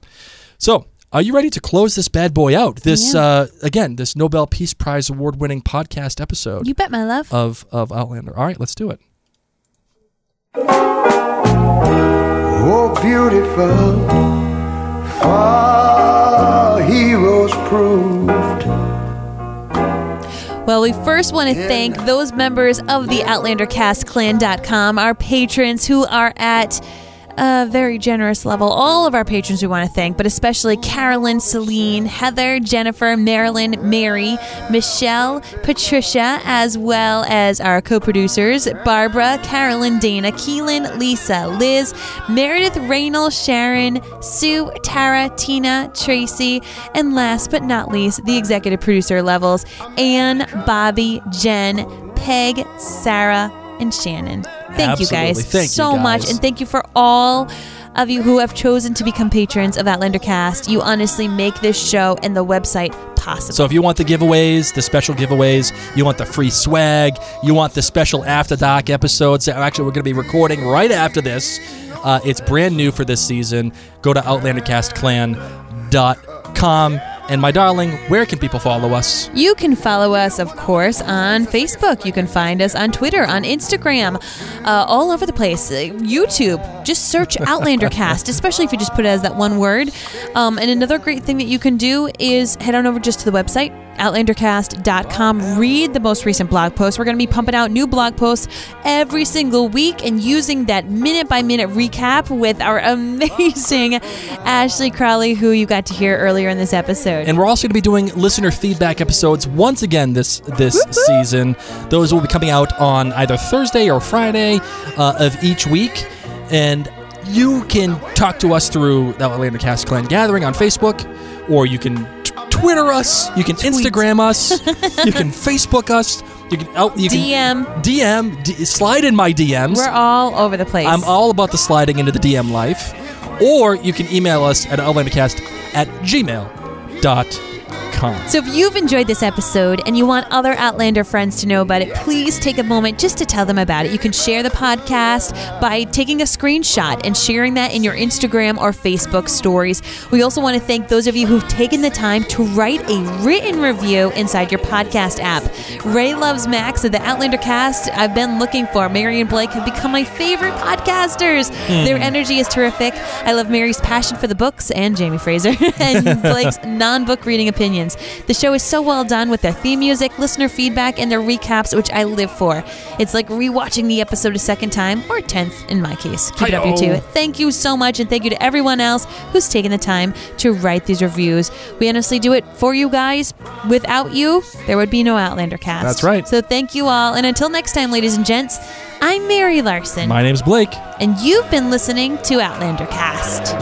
So, are you ready to close this bad boy out? This uh, again, this Nobel Peace Prize award-winning podcast episode You bet, my love. of of Outlander. All right, let's do it. Oh, beautiful, far heroes proved. Well, we first want to thank those members of the OutlanderCastClan.com, our patrons who are at a very generous level. All of our patrons we want to thank, but especially Carolyn, Celine, Heather, Jennifer, Marilyn, Mary, Michelle, Patricia, as well as our co producers Barbara, Carolyn, Dana, Keelan, Lisa, Liz, Meredith, Raynal, Sharon, Sue, Tara, Tina, Tracy, and last but not least, the executive producer levels Anne, Bobby, Jen, Peg, Sarah, and Shannon. Thank you guys Absolutely. Thank you, so much, and thank you for all of you who have chosen to become patrons of Outlander Cast. You honestly make this show and the website possible. So if you want the giveaways, the special giveaways, you want the free swag, you want the special after dark episodes that actually we're going to be recording right after this. Uh, it's brand new for this season. Go to OutlanderCastClan.com. And my darling, where can people follow us? You can follow us, of course, on Facebook. You can find us on Twitter, on Instagram, uh, all over the place. Uh, YouTube. Just search (laughs) Outlander Cast, especially if you just put it as that one word. Um, and another great thing that you can do is head on over just to the website, outlandercast.com. Read the most recent blog post. We're going to be pumping out new blog posts every single week and using that minute by minute recap with our amazing (laughs) Ashley Crowley, who you got to hear earlier in this episode. And we're also going to be doing listener feedback episodes once again this this season. Those will be coming out on either Thursday or Friday uh, of each week, and you can talk to us through the Outlander Cast Clan Gathering on Facebook, or you can Twitter us, you can Instagram us, (laughs) you can Facebook us, you can out, you can DM. DM, d- slide in my DMs. We're all over the place. I'm all about the sliding into the DM life. Or you can email us at outlandercast at gmail.com. So if you've enjoyed this episode and you want other Outlander friends to know about it, please take a moment just to tell them about it. You can share the podcast by taking a screenshot and sharing that in your Instagram or Facebook stories. We also want to thank those of you who've taken the time to write a written review inside your podcast app. Ray Loves Max of the Outlander cast I've been looking for. Mary and Blake have become my favorite podcasters. Hmm. Their energy is terrific. I love Mary's passion for the books and Jamie Fraser (laughs) and Blake's non-book reading opinions. The show is so well done with their theme music, listener feedback, and their recaps, which I live for. It's like rewatching the episode a second time, or a tenth in my case. Keep it up, you two. Thank you so much, and thank you to everyone else who's taken the time to write these reviews. We honestly do it for you guys. Without you, there would be no Outlander cast. That's right. So thank you all, and until next time, ladies and gents, I'm Mary Larson, My name's Blake. and you've been listening to Outlander Cast.